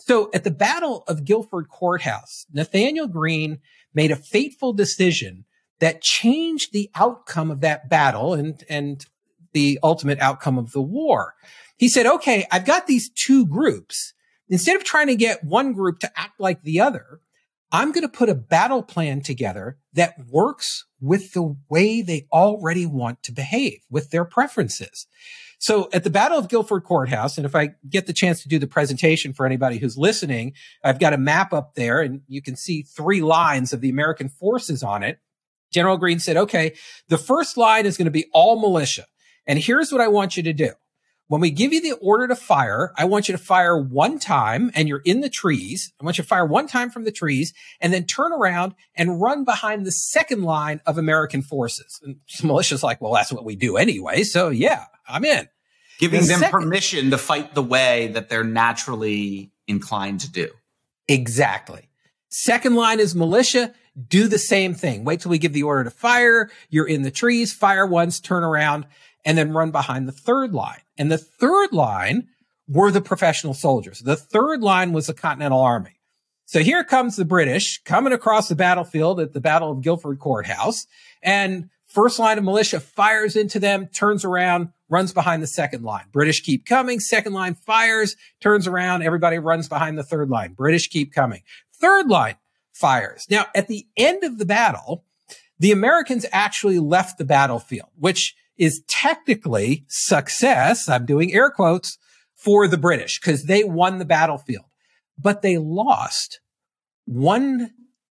So at the Battle of Guilford Courthouse, Nathanael Greene made a fateful decision that changed the outcome of that battle and, and the ultimate outcome of the war. He said, okay, I've got these two groups. Instead of trying to get one group to act like the other, I'm going to put a battle plan together that works with the way they already want to behave, with their preferences. So at the Battle of Guilford Courthouse, and if I get the chance to do the presentation for anybody who's listening, I've got a map up there and you can see three lines of the American forces on it. General Greene said, okay, the first line is going to be all militia. And here's what I want you to do. When we give you the order to fire, I want you to fire one time and you're in the trees. I want you to fire one time from the trees and then turn around and run behind the second line of American forces. And (laughs) militia's like, well, that's what we do anyway. So yeah, I'm in. Giving the them second, permission to fight the way that they're naturally inclined to do. Exactly. Second line is militia. Do the same thing. Wait till we give the order to fire. You're in the trees, fire once, turn around, and then run behind the third line. And the third line were the professional soldiers. The third line was the Continental Army. So here comes the British coming across the battlefield at the Battle of Guilford Courthouse. And first line of militia fires into them, turns around, runs behind the second line. British keep coming. Second line fires, turns around. Everybody runs behind the third line. British keep coming. Third line fires. Now, at the end of the battle, the Americans actually left the battlefield, which is technically success. I'm doing air quotes for the British because they won the battlefield, but they lost one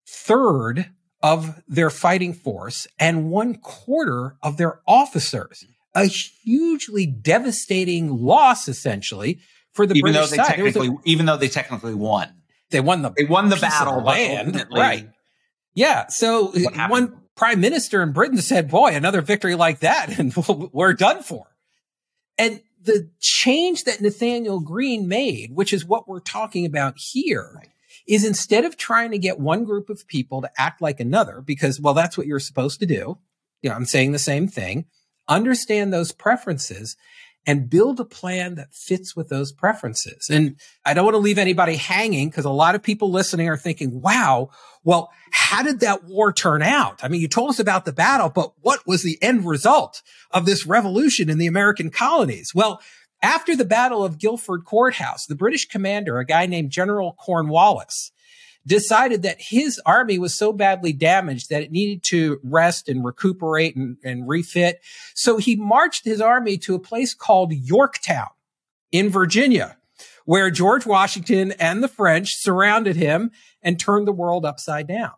third of their fighting force and one quarter of their officers. A hugely devastating loss, essentially, for the even British though they side. Technically, a, even though they technically won, they won the they won the battle, land, right? Yeah. So uh, one prime minister in Britain said, "Boy, another victory like that, (laughs) and we're done for." And the change that Nathanael Greene made, which is what we're talking about here, right is instead of trying to get one group of people to act like another, because, well, that's what you're supposed to do. You know, I'm saying the same thing. Understand those preferences and build a plan that fits with those preferences. And mm. I don't want to leave anybody hanging because a lot of people listening are thinking, wow, well, how did that war turn out? I mean, you told us about the battle, but what was the end result of this revolution in the American colonies? Well, after the Battle of Guilford Courthouse, the British commander, a guy named General Cornwallis, decided that his army was so badly damaged that it needed to rest and recuperate and, and refit. So he marched his army to a place called Yorktown in Virginia, where George Washington and the French surrounded him and turned the world upside down.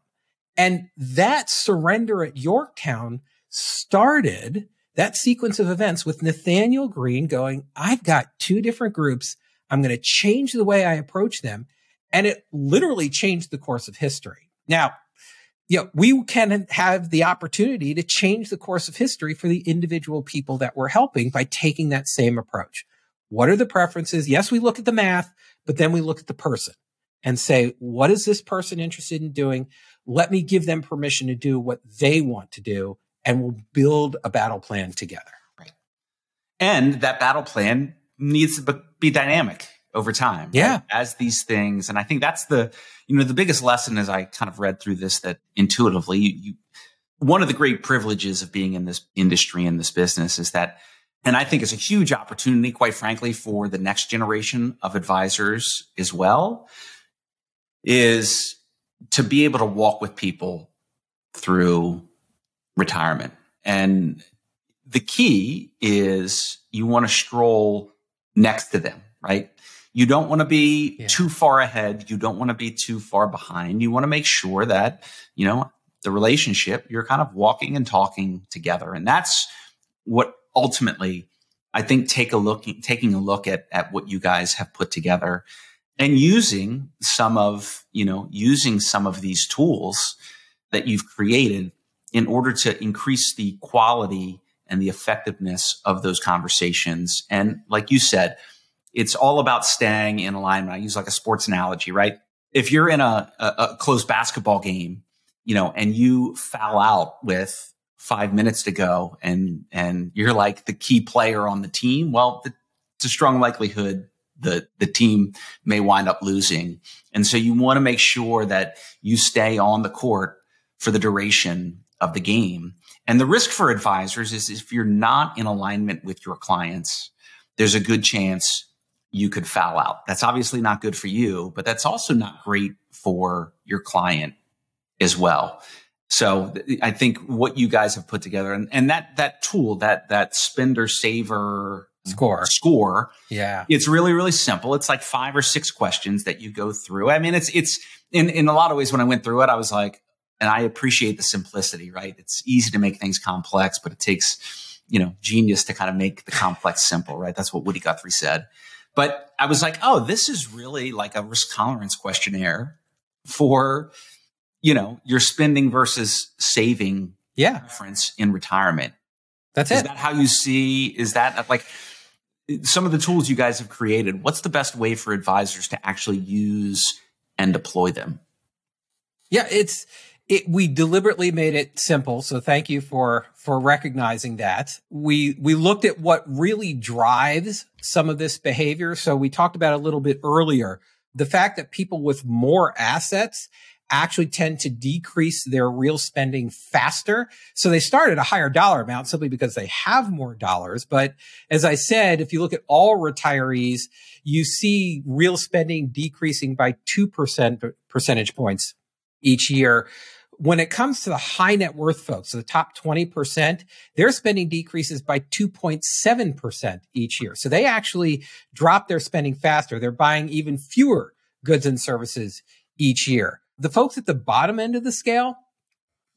And that surrender at Yorktown started that sequence of events with Nathanael Greene going, I've got two different groups. I'm going to change the way I approach them. And it literally changed the course of history. Now, you know, we can have the opportunity to change the course of history for the individual people that we're helping by taking that same approach. What are the preferences? Yes, we look at the math, but then we look at the person and say, what is this person interested in doing? Let me give them permission to do what they want to do and we'll build a battle plan together. Right. And that battle plan needs to be dynamic over time. Yeah. Right? As these things, and I think that's the, you know, the biggest lesson as I kind of read through this that intuitively you, you one of the great privileges of being in this industry and this business is that and I think it's a huge opportunity, quite frankly, for the next generation of advisors as well, is to be able to walk with people through retirement. And the key is you want to stroll next to them, right? You don't want to be yeah. too far ahead. You don't want to be too far behind. You want to make sure that, you know, the relationship, you're kind of walking and talking together. And that's what ultimately I think take a look, taking a look at, at what you guys have put together and using some of, you know, using some of these tools that you've created in order to increase the quality and the effectiveness of those conversations. And like you said, it's all about staying in alignment. I use like a sports analogy, right? If you're in a, a, a close basketball game, you know, and you foul out with five minutes to go and, and you're like the key player on the team, well, the, it's a strong likelihood the, the team may wind up losing. And so you want to make sure that you stay on the court for the duration of the game. And the risk for advisors is if you're not in alignment with your clients, there's a good chance you could foul out. That's obviously not good for you, but that's also not great for your client as well. So I think what you guys have put together and, and that, that tool, that, that spender saver score, score. Yeah. It's really, really simple. It's like five or six questions that you go through. I mean, it's, it's in, in a lot of ways when I went through it, I was like, and I appreciate the simplicity, right? It's easy to make things complex, but it takes, you know, genius to kind of make the complex simple, right? That's what Woody Guthrie said. But I was like, oh, this is really like a risk tolerance questionnaire for, you know, your spending versus saving yeah. difference in retirement. That's is it. Is that how you see? Is that like some of the tools you guys have created? What's the best way for advisors to actually use and deploy them? Yeah, it's it, we deliberately made it simple. So thank you for, for recognizing that. We, we looked at what really drives some of this behavior. So we talked about a little bit earlier, the fact that people with more assets actually tend to decrease their real spending faster. So they start at a higher dollar amount simply because they have more dollars. But as I said, if you look at all retirees, you see real spending decreasing by two percent percentage points each year. When it comes to the high net worth folks, so the top 20%, their spending decreases by 2.7% each year. So they actually drop their spending faster. They're buying even fewer goods and services each year. The folks at the bottom end of the scale,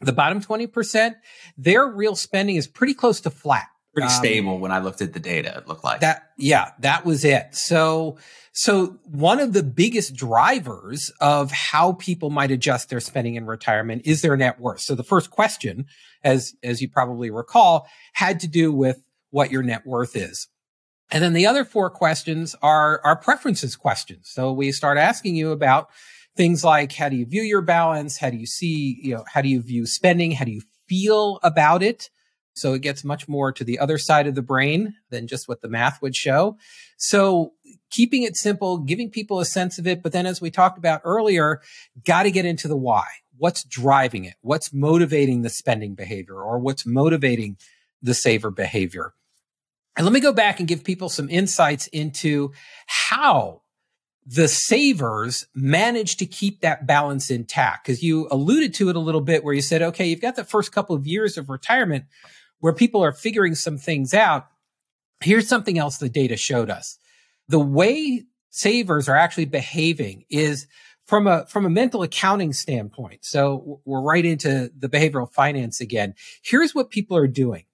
the bottom 20%, their real spending is pretty close to flat pretty um, stable when I looked at the data. It looked like that. Yeah, that was it. So, so one of the biggest drivers of how people might adjust their spending in retirement is their net worth. So the first question, as, as you probably recall, had to do with what your net worth is. And then the other four questions are, are preferences questions. So we start asking you about things like how do you view your balance? How do you see, you know, how do you view spending? How do you feel about it? So it gets much more to the other side of the brain than just what the math would show. So keeping it simple, giving people a sense of it. But then as we talked about earlier, got to get into the why. What's driving it? What's motivating the spending behavior or what's motivating the saver behavior? And let me go back and give people some insights into how the savers manage to keep that balance intact. Cause you alluded to it a little bit where you said, okay, you've got the first couple of years of retirement where people are figuring some things out. Here's something else the data showed us. The way savers are actually behaving is from a from a mental accounting standpoint. So we're right into the behavioral finance again. Here's what people are doing.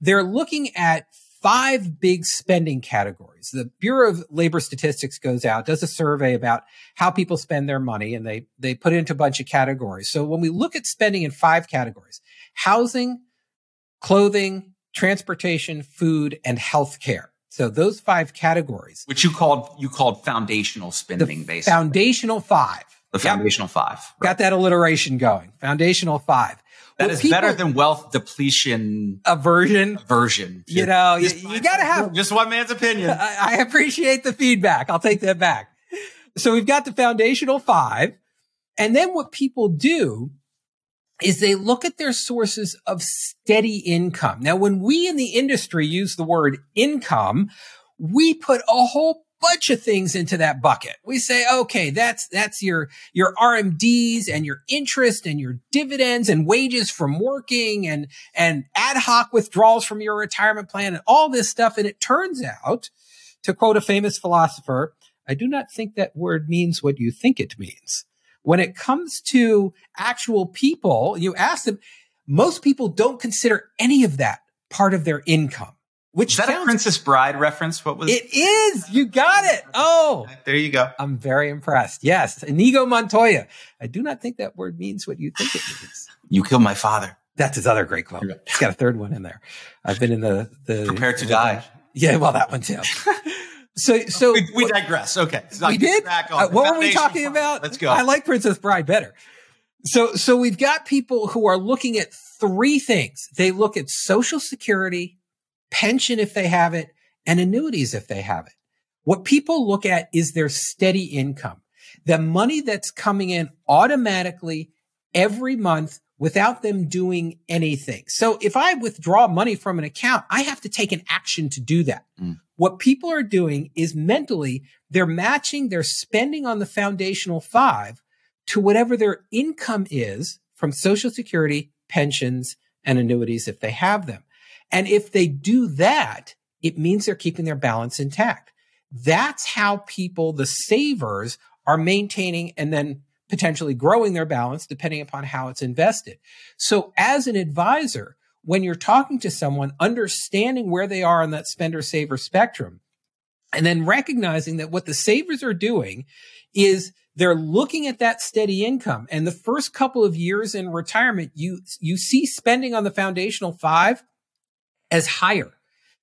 They're looking at five big spending categories. The Bureau of Labor Statistics goes out, does a survey about how people spend their money and they, they put it into a bunch of categories. So when we look at spending in five categories, housing, clothing, transportation, food, and healthcare. So those five categories, which you called you called foundational spending, basically foundational five. The foundational yep. five. Right. Got that alliteration going. Foundational five. That is people, better than wealth depletion aversion. Aversion. You know, you, you got to have just one man's opinion. (laughs) I, I appreciate the feedback. I'll take that back. So we've got the foundational five. And then what people do is they look at their sources of steady income. Now, when we in the industry use the word income, we put a whole bunch of things into that bucket. We say, okay, that's, that's your, your RMDs and your interest and your dividends and wages from working and, and ad hoc withdrawals from your retirement plan and all this stuff. And it turns out, to quote a famous philosopher, I do not think that word means what you think it means. When it comes to actual people, you ask them, most people don't consider any of that part of their income. Which is that sounds, a Princess Bride reference? What was it? Is you got it? Oh, there you go. I'm very impressed. Yes, Inigo Montoya. I do not think that word means what you think it means. (sighs) You killed my father. That's his other great quote. He's got a third one in there. I've been in the the prepare to die. Yeah, well, that one too. (laughs) So, so we, we digress. Okay, so we did. Uh, what were we talking about? Let's go. I like Princess Bride better. So, so we've got people who are looking at three things. They look at social security, pension if they have it, and annuities if they have it. What people look at is their steady income, the money that's coming in automatically every month without them doing anything. So if I withdraw money from an account, I have to take an action to do that. Mm. What people are doing is mentally, they're matching their spending on the foundational five to whatever their income is from social security, pensions, and annuities if they have them. And if they do that, it means they're keeping their balance intact. That's how people, the savers, are maintaining and then potentially growing their balance depending upon how it's invested. So as an advisor, when you're talking to someone, understanding where they are on that spender saver spectrum, and then recognizing that what the savers are doing is they're looking at that steady income. And the first couple of years in retirement, you, you see spending on the foundational five as higher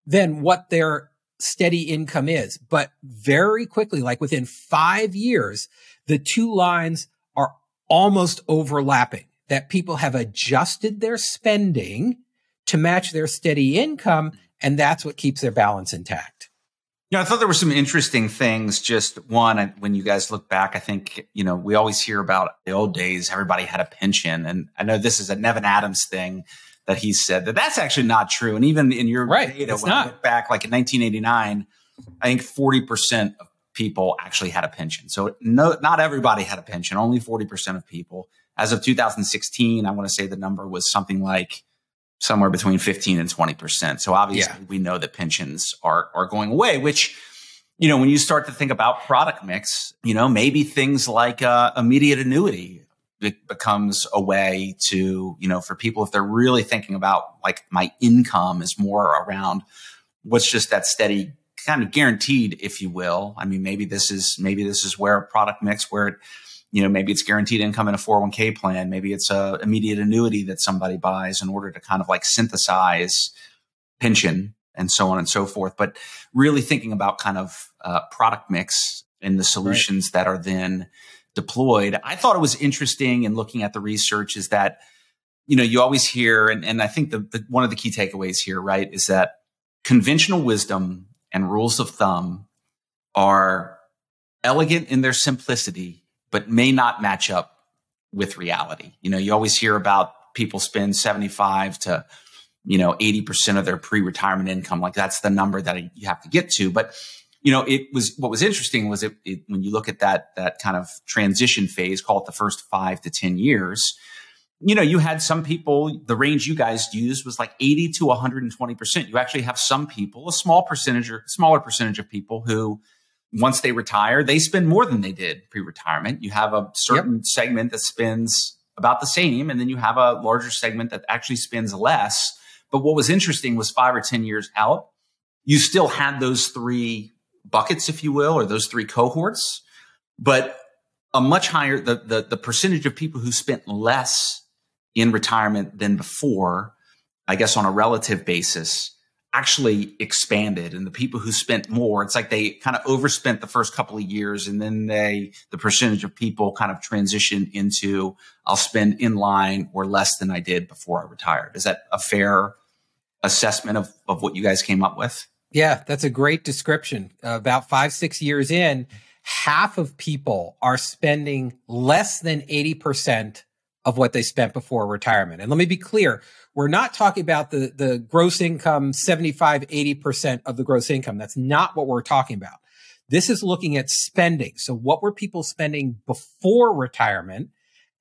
than what their steady income is. But very quickly, like within five years, the two lines are almost overlapping that people have adjusted their spending to match their steady income. And that's what keeps their balance intact. Yeah, I thought there were some interesting things. Just one, when you guys look back, I think, you know, we always hear about the old days, everybody had a pension. And I know this is a Nevin Adams thing that he said that that's actually not true. And even in your right, data, when not. I look back, like in 1989, I think 40% of people actually had a pension. So no, not everybody had a pension, only 40% of people. As of 2016, I want to say the number was something like somewhere between 15 and 20%. So obviously yeah. we know that pensions are, are going away, which, you know, when you start to think about product mix, you know, maybe things like uh, immediate annuity it becomes a way to, you know, for people, if they're really thinking about like my income is more around what's just that steady kind of guaranteed, if you will. I mean, maybe this is, maybe this is where a product mix where it, you know, maybe it's guaranteed income in a 401k plan. Maybe it's a immediate annuity that somebody buys in order to kind of like synthesize pension and so on and so forth. But really thinking about kind of uh, product mix and the solutions right. that are then deployed. I thought it was interesting in looking at the research is that, you know, you always hear, and, and I think the, the one of the key takeaways here, right, is that conventional wisdom and rules of thumb are elegant in their simplicity but may not match up with reality. You know, you always hear about people spend 75 to, you know, 80% of their pre-retirement income. Like that's the number that you have to get to. But, you know, it was, what was interesting was it, it when you look at that, that kind of transition phase, call it the first five to 10 years, you know, you had some people, the range you guys used was like 80 to 120%. You actually have some people, a small percentage or smaller percentage of people who, once they retire, they spend more than they did pre retirement. You have a certain yep. segment that spends about the same, and then you have a larger segment that actually spends less. But what was interesting was five or 10 years out, you still had those three buckets, if you will, or those three cohorts, but a much higher, the, the, the percentage of people who spent less in retirement than before, I guess on a relative basis, actually expanded and the people who spent more it's like they kind of overspent the first couple of years and then they the percentage of people kind of transitioned into i'll spend in line or less than i did before i retired. Is that a fair assessment of, of what you guys came up with? Yeah that's a great description. Uh, about five six years in half of people are spending less than 80% of what they spent before retirement. And let me be clear we're not talking about the, the gross income, 75, 80% of the gross income. That's not what we're talking about. This is looking at spending. So what were people spending before retirement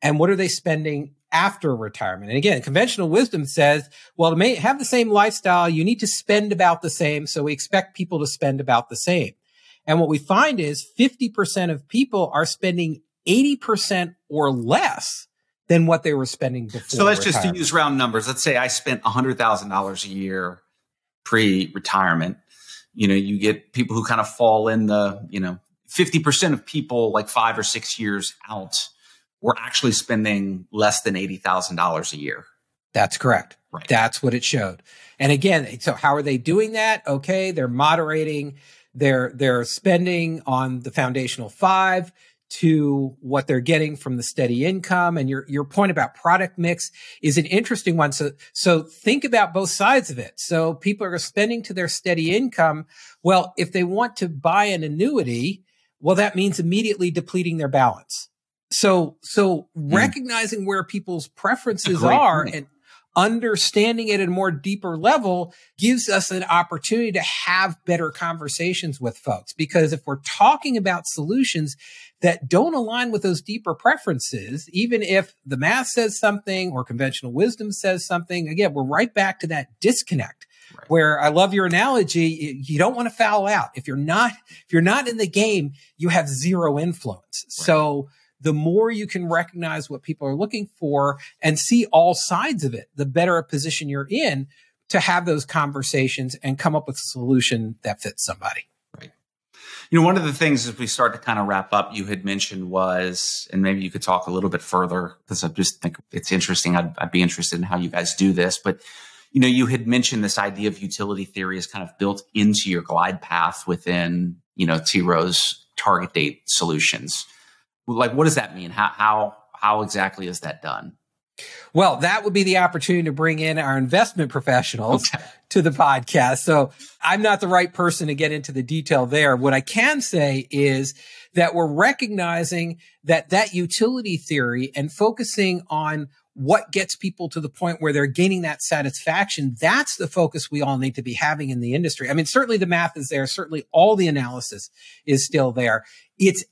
and what are they spending after retirement? And again, conventional wisdom says, well, to have the same lifestyle, you need to spend about the same. So we expect people to spend about the same. And what we find is 50% of people are spending 80% or less than what they were spending before. So let's retirement. just use round numbers. Let's say I spent $100,000 a year pre retirement. You know, you get people who kind of fall in the, you know, 50% of people like five or six years out were actually spending less than $80,000 a year. That's correct. Right. That's what it showed. And again, so how are they doing that? Okay. They're moderating their, their spending on the foundational five to what they're getting from the steady income. And your, your point about product mix is an interesting one. So, so think about both sides of it. So people are spending to their steady income. Well, if they want to buy an annuity, well, that means immediately depleting their balance. So, so mm. recognizing where people's preferences are point. and understanding it at a more deeper level gives us an opportunity to have better conversations with folks. Because if we're talking about solutions that don't align with those deeper preferences, even if the math says something or conventional wisdom says something, again, we're right back to that disconnect. Right. Where I love your analogy, you don't want to foul out. If you're not, if you're not in the game, you have zero influence. Right. So the more you can recognize what people are looking for and see all sides of it, the better a position you're in to have those conversations and come up with a solution that fits somebody. You know, one of the things as we start to kind of wrap up, you had mentioned was, and maybe you could talk a little bit further because I just think it's interesting. I'd, I'd be interested in how you guys do this, but you know, you had mentioned this idea of utility theory is kind of built into your glide path within, you know, T. Rowe's target date solutions. Like what does that mean? How how how exactly is that done well, that would be the opportunity to bring in our investment professionals okay. to the podcast. So I'm not the right person to get into the detail there. What I can say is that we're recognizing that that utility theory and focusing on what gets people to the point where they're gaining that satisfaction. That's the focus we all need to be having in the industry. I mean, certainly the math is there. Certainly all the analysis is still there. It's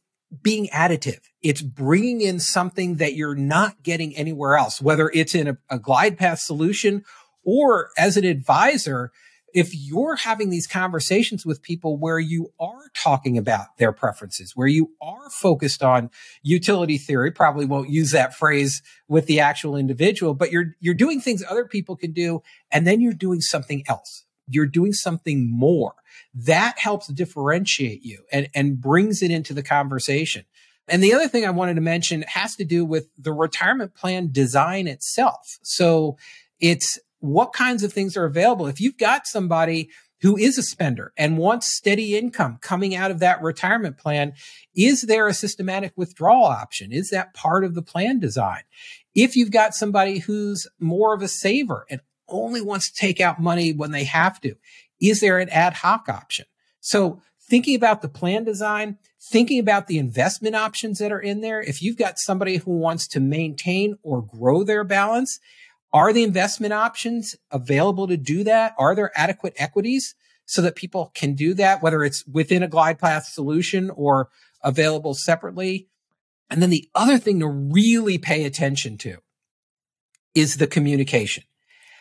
being additive. It's bringing in something that you're not getting anywhere else, whether it's in a, a glide path solution or as an advisor, if you're having these conversations with people where you are talking about their preferences, where you are focused on utility theory, probably won't use that phrase with the actual individual, but you're, you're doing things other people can do. And then you're doing something else. You're doing something more that helps differentiate you and, and brings it into the conversation. And the other thing I wanted to mention has to do with the retirement plan design itself. So it's what kinds of things are available. If you've got somebody who is a spender and wants steady income coming out of that retirement plan, is there a systematic withdrawal option? Is that part of the plan design? If you've got somebody who's more of a saver and only wants to take out money when they have to, is there an ad hoc option? So thinking about the plan design, thinking about the investment options that are in there. If you've got somebody who wants to maintain or grow their balance, are the investment options available to do that? Are there adequate equities so that people can do that, whether it's within a glide path solution or available separately? And then the other thing to really pay attention to is the communication.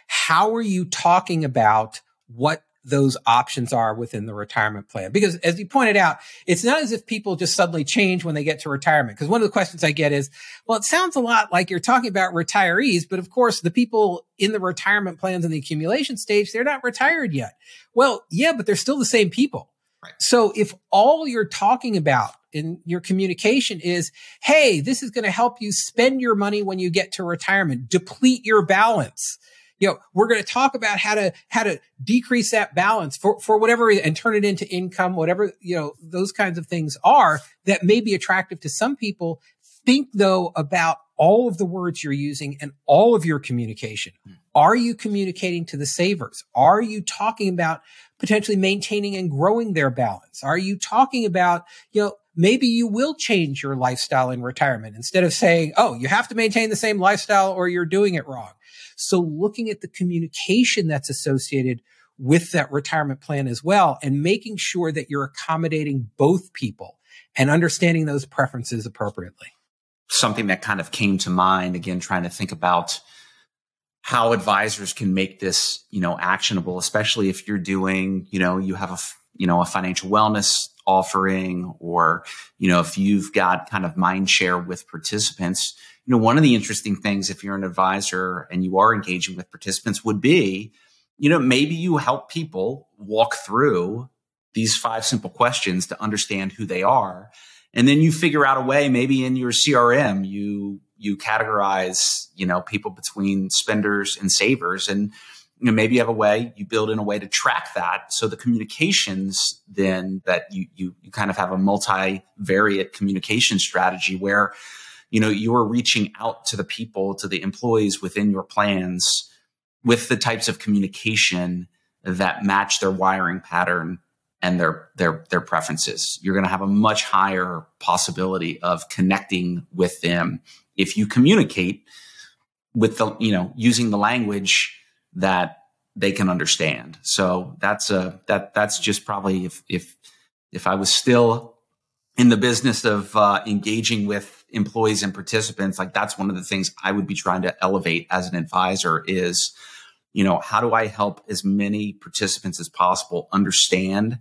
How are you talking about what those options are within the retirement plan. Because as you pointed out, it's not as if people just suddenly change when they get to retirement. Because one of the questions I get is, well, it sounds a lot like you're talking about retirees, but of course, the people in the retirement plans in the accumulation stage, they're not retired yet. Well, yeah, but they're still the same people. Right. So if all you're talking about in your communication is, Hey, this is going to help you spend your money when you get to retirement, deplete your balance you know, we're going to talk about how to, how to decrease that balance for, for whatever and turn it into income, whatever, you know, those kinds of things are that may be attractive to some people. Think though about all of the words you're using and all of your communication. Hmm. Are you communicating to the savers? Are you talking about potentially maintaining and growing their balance? Are you talking about, you know, maybe you will change your lifestyle in retirement instead of saying, Oh, you have to maintain the same lifestyle or you're doing it wrong. So looking at the communication that's associated with that retirement plan as well and making sure that you're accommodating both people and understanding those preferences appropriately. Something that kind of came to mind again, trying to think about how advisors can make this, you know, actionable, especially if you're doing, you know, you have a you know, a financial wellness offering or, you know, if you've got kind of mind share with participants, you know, one of the interesting things if you're an advisor and you are engaging with participants would be, you know, maybe you help people walk through these five simple questions to understand who they are. And then you figure out a way, maybe in your CRM, you, you categorize, you know, people between spenders and savers. And, you know, maybe you have a way, you build in a way to track that. So the communications then that you, you, you kind of have a multivariate communication strategy where, you know, you're reaching out to the people, to the employees within your plans with the types of communication that match their wiring pattern and their their their preferences. You're going to have a much higher possibility of connecting with them if you communicate with the you know using the language that they can understand. So that's a that that's just probably if if if I was still in the business of uh, engaging with employees and participants, like that's one of the things I would be trying to elevate as an advisor is, you know, how do I help as many participants as possible understand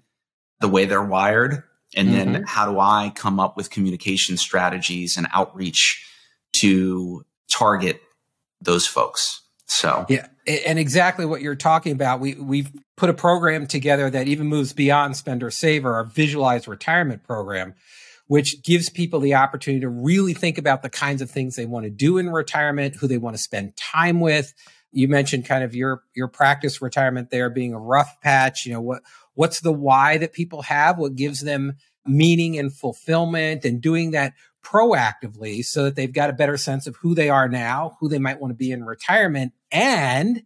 the way they're wired? And mm-hmm. then how do I come up with communication strategies and outreach to target those folks? So yeah, and exactly what you're talking about. We we've put a program together that even moves beyond spender saver, our visualized retirement program, which gives people the opportunity to really think about the kinds of things they want to do in retirement, who they want to spend time with. You mentioned kind of your your practice retirement there being a rough patch. You know what what's the why that people have? What gives them meaning and fulfillment, and doing that proactively so that they've got a better sense of who they are now, who they might want to be in retirement. And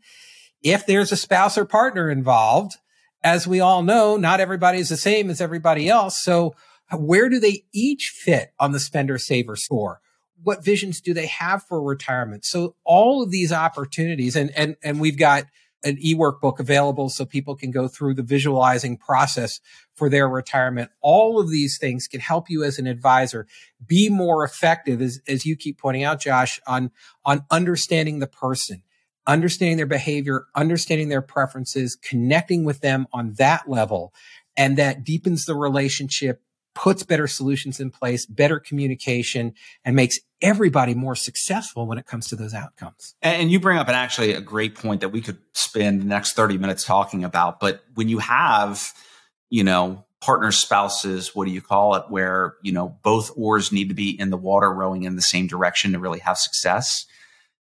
if there's a spouse or partner involved, as we all know, not everybody is the same as everybody else. So where do they each fit on the spender saver score? What visions do they have for retirement? So all of these opportunities and, and, and we've got an e-workbook available so people can go through the visualizing process for their retirement. All of these things can help you as an advisor be more effective, as, as you keep pointing out, Josh, on, on understanding the person, understanding their behavior, understanding their preferences, connecting with them on that level. And that deepens the relationship puts better solutions in place, better communication, and makes everybody more successful when it comes to those outcomes. And you bring up an actually a great point that we could spend the next 30 minutes talking about. But when you have, you know, partners, spouses, what do you call it, where, you know, both oars need to be in the water rowing in the same direction to really have success.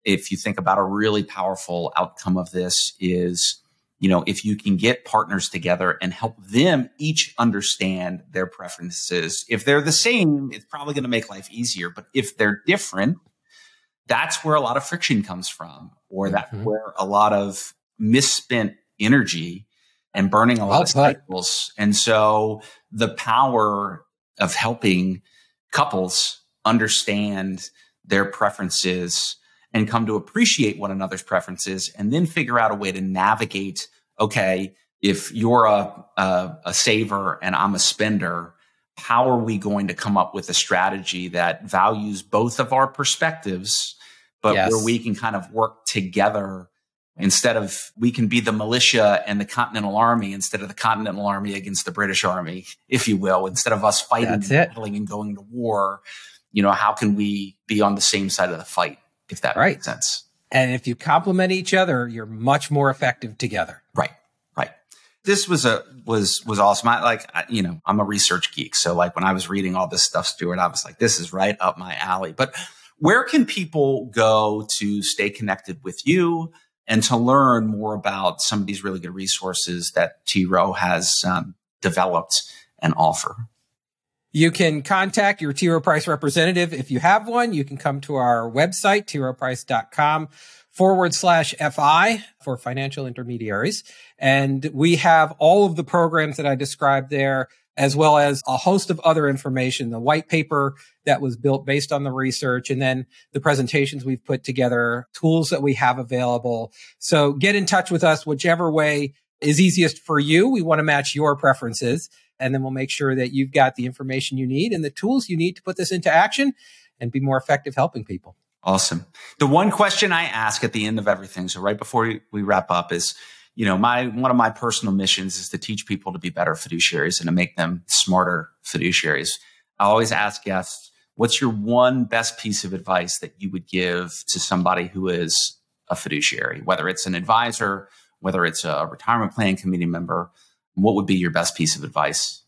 If you think about a really powerful outcome of this is you know, if you can get partners together and help them each understand their preferences, if they're the same, it's probably going to make life easier. But if they're different, that's where a lot of friction comes from, or that's mm-hmm. where a lot of misspent energy and burning a lot of cycles. And so the power of helping couples understand their preferences and come to appreciate one another's preferences and then figure out a way to navigate okay, if you're a, a, a saver and I'm a spender, how are we going to come up with a strategy that values both of our perspectives, but yes. where we can kind of work together instead of we can be the militia and the Continental Army instead of the Continental Army against the British Army, if you will, instead of us fighting and battling and going to war. You know, how can we be on the same side of the fight, if that right. makes sense? And if you complement each other, you're much more effective together. This was a was was awesome. I like I, you know, I'm a research geek, so like when I was reading all this stuff, Stuart, I was like, this is right up my alley. But where can people go to stay connected with you and to learn more about some of these really good resources that T Rowe has um, developed and offer? You can contact your T. Rowe Price representative. If you have one, you can come to our website, troweprice.com forward slash FI for financial intermediaries. And we have all of the programs that I described there, as well as a host of other information, the white paper that was built based on the research, and then the presentations we've put together, tools that we have available. So get in touch with us, whichever way is easiest for you. We want to match your preferences and then we'll make sure that you've got the information you need and the tools you need to put this into action and be more effective helping people. Awesome. The one question I ask at the end of everything, so right before we wrap up, is you know, my one of my personal missions is to teach people to be better fiduciaries and to make them smarter fiduciaries. I always ask guests, what's your one best piece of advice that you would give to somebody who is a fiduciary, whether it's an advisor, whether it's a retirement plan committee member, what would be your best piece of advice?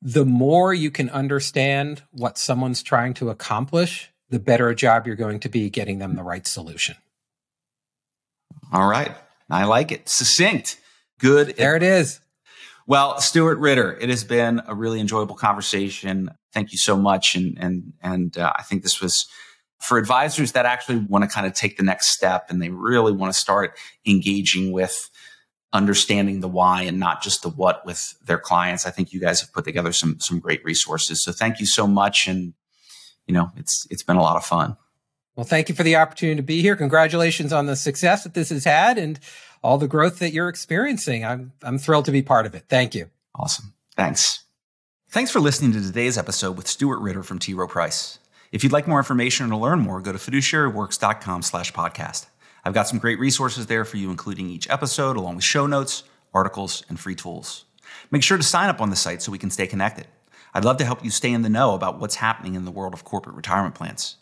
The more you can understand what someone's trying to accomplish, the better a job you're going to be getting them the right solution. All right. I like it. Succinct. Good. There it is. Well, Stuart Ritter, it has been a really enjoyable conversation. Thank you so much. And, and, and uh, I think this was for advisors that actually want to kind of take the next step and they really want to start engaging with understanding the why and not just the what with their clients. I think you guys have put together some, some great resources. So thank you so much. And, you know, it's, it's been a lot of fun. Well, thank you for the opportunity to be here. Congratulations on the success that this has had and all the growth that you're experiencing. I'm, I'm thrilled to be part of it. Thank you. Awesome. Thanks. Thanks for listening to today's episode with Stuart Ritter from T. Rowe Price. If you'd like more information or to learn more, go to fiduciaryworks.com slash podcast. I've got some great resources there for you, including each episode, along with show notes, articles, and free tools. Make sure to sign up on the site so we can stay connected. I'd love to help you stay in the know about what's happening in the world of corporate retirement plans.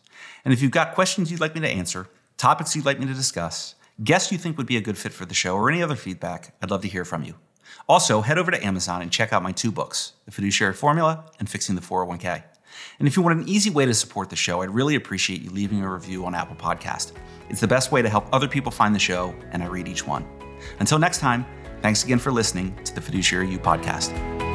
And if you've got questions you'd like me to answer, topics you'd like me to discuss, guests you think would be a good fit for the show, or any other feedback, I'd love to hear from you. Also, head over to Amazon and check out my two books, The Fiduciary Formula and Fixing the 401k. And if you want an easy way to support the show, I'd really appreciate you leaving a review on Apple Podcast. It's the best way to help other people find the show, and I read each one. Until next time, thanks again for listening to the Fiduciary You podcast.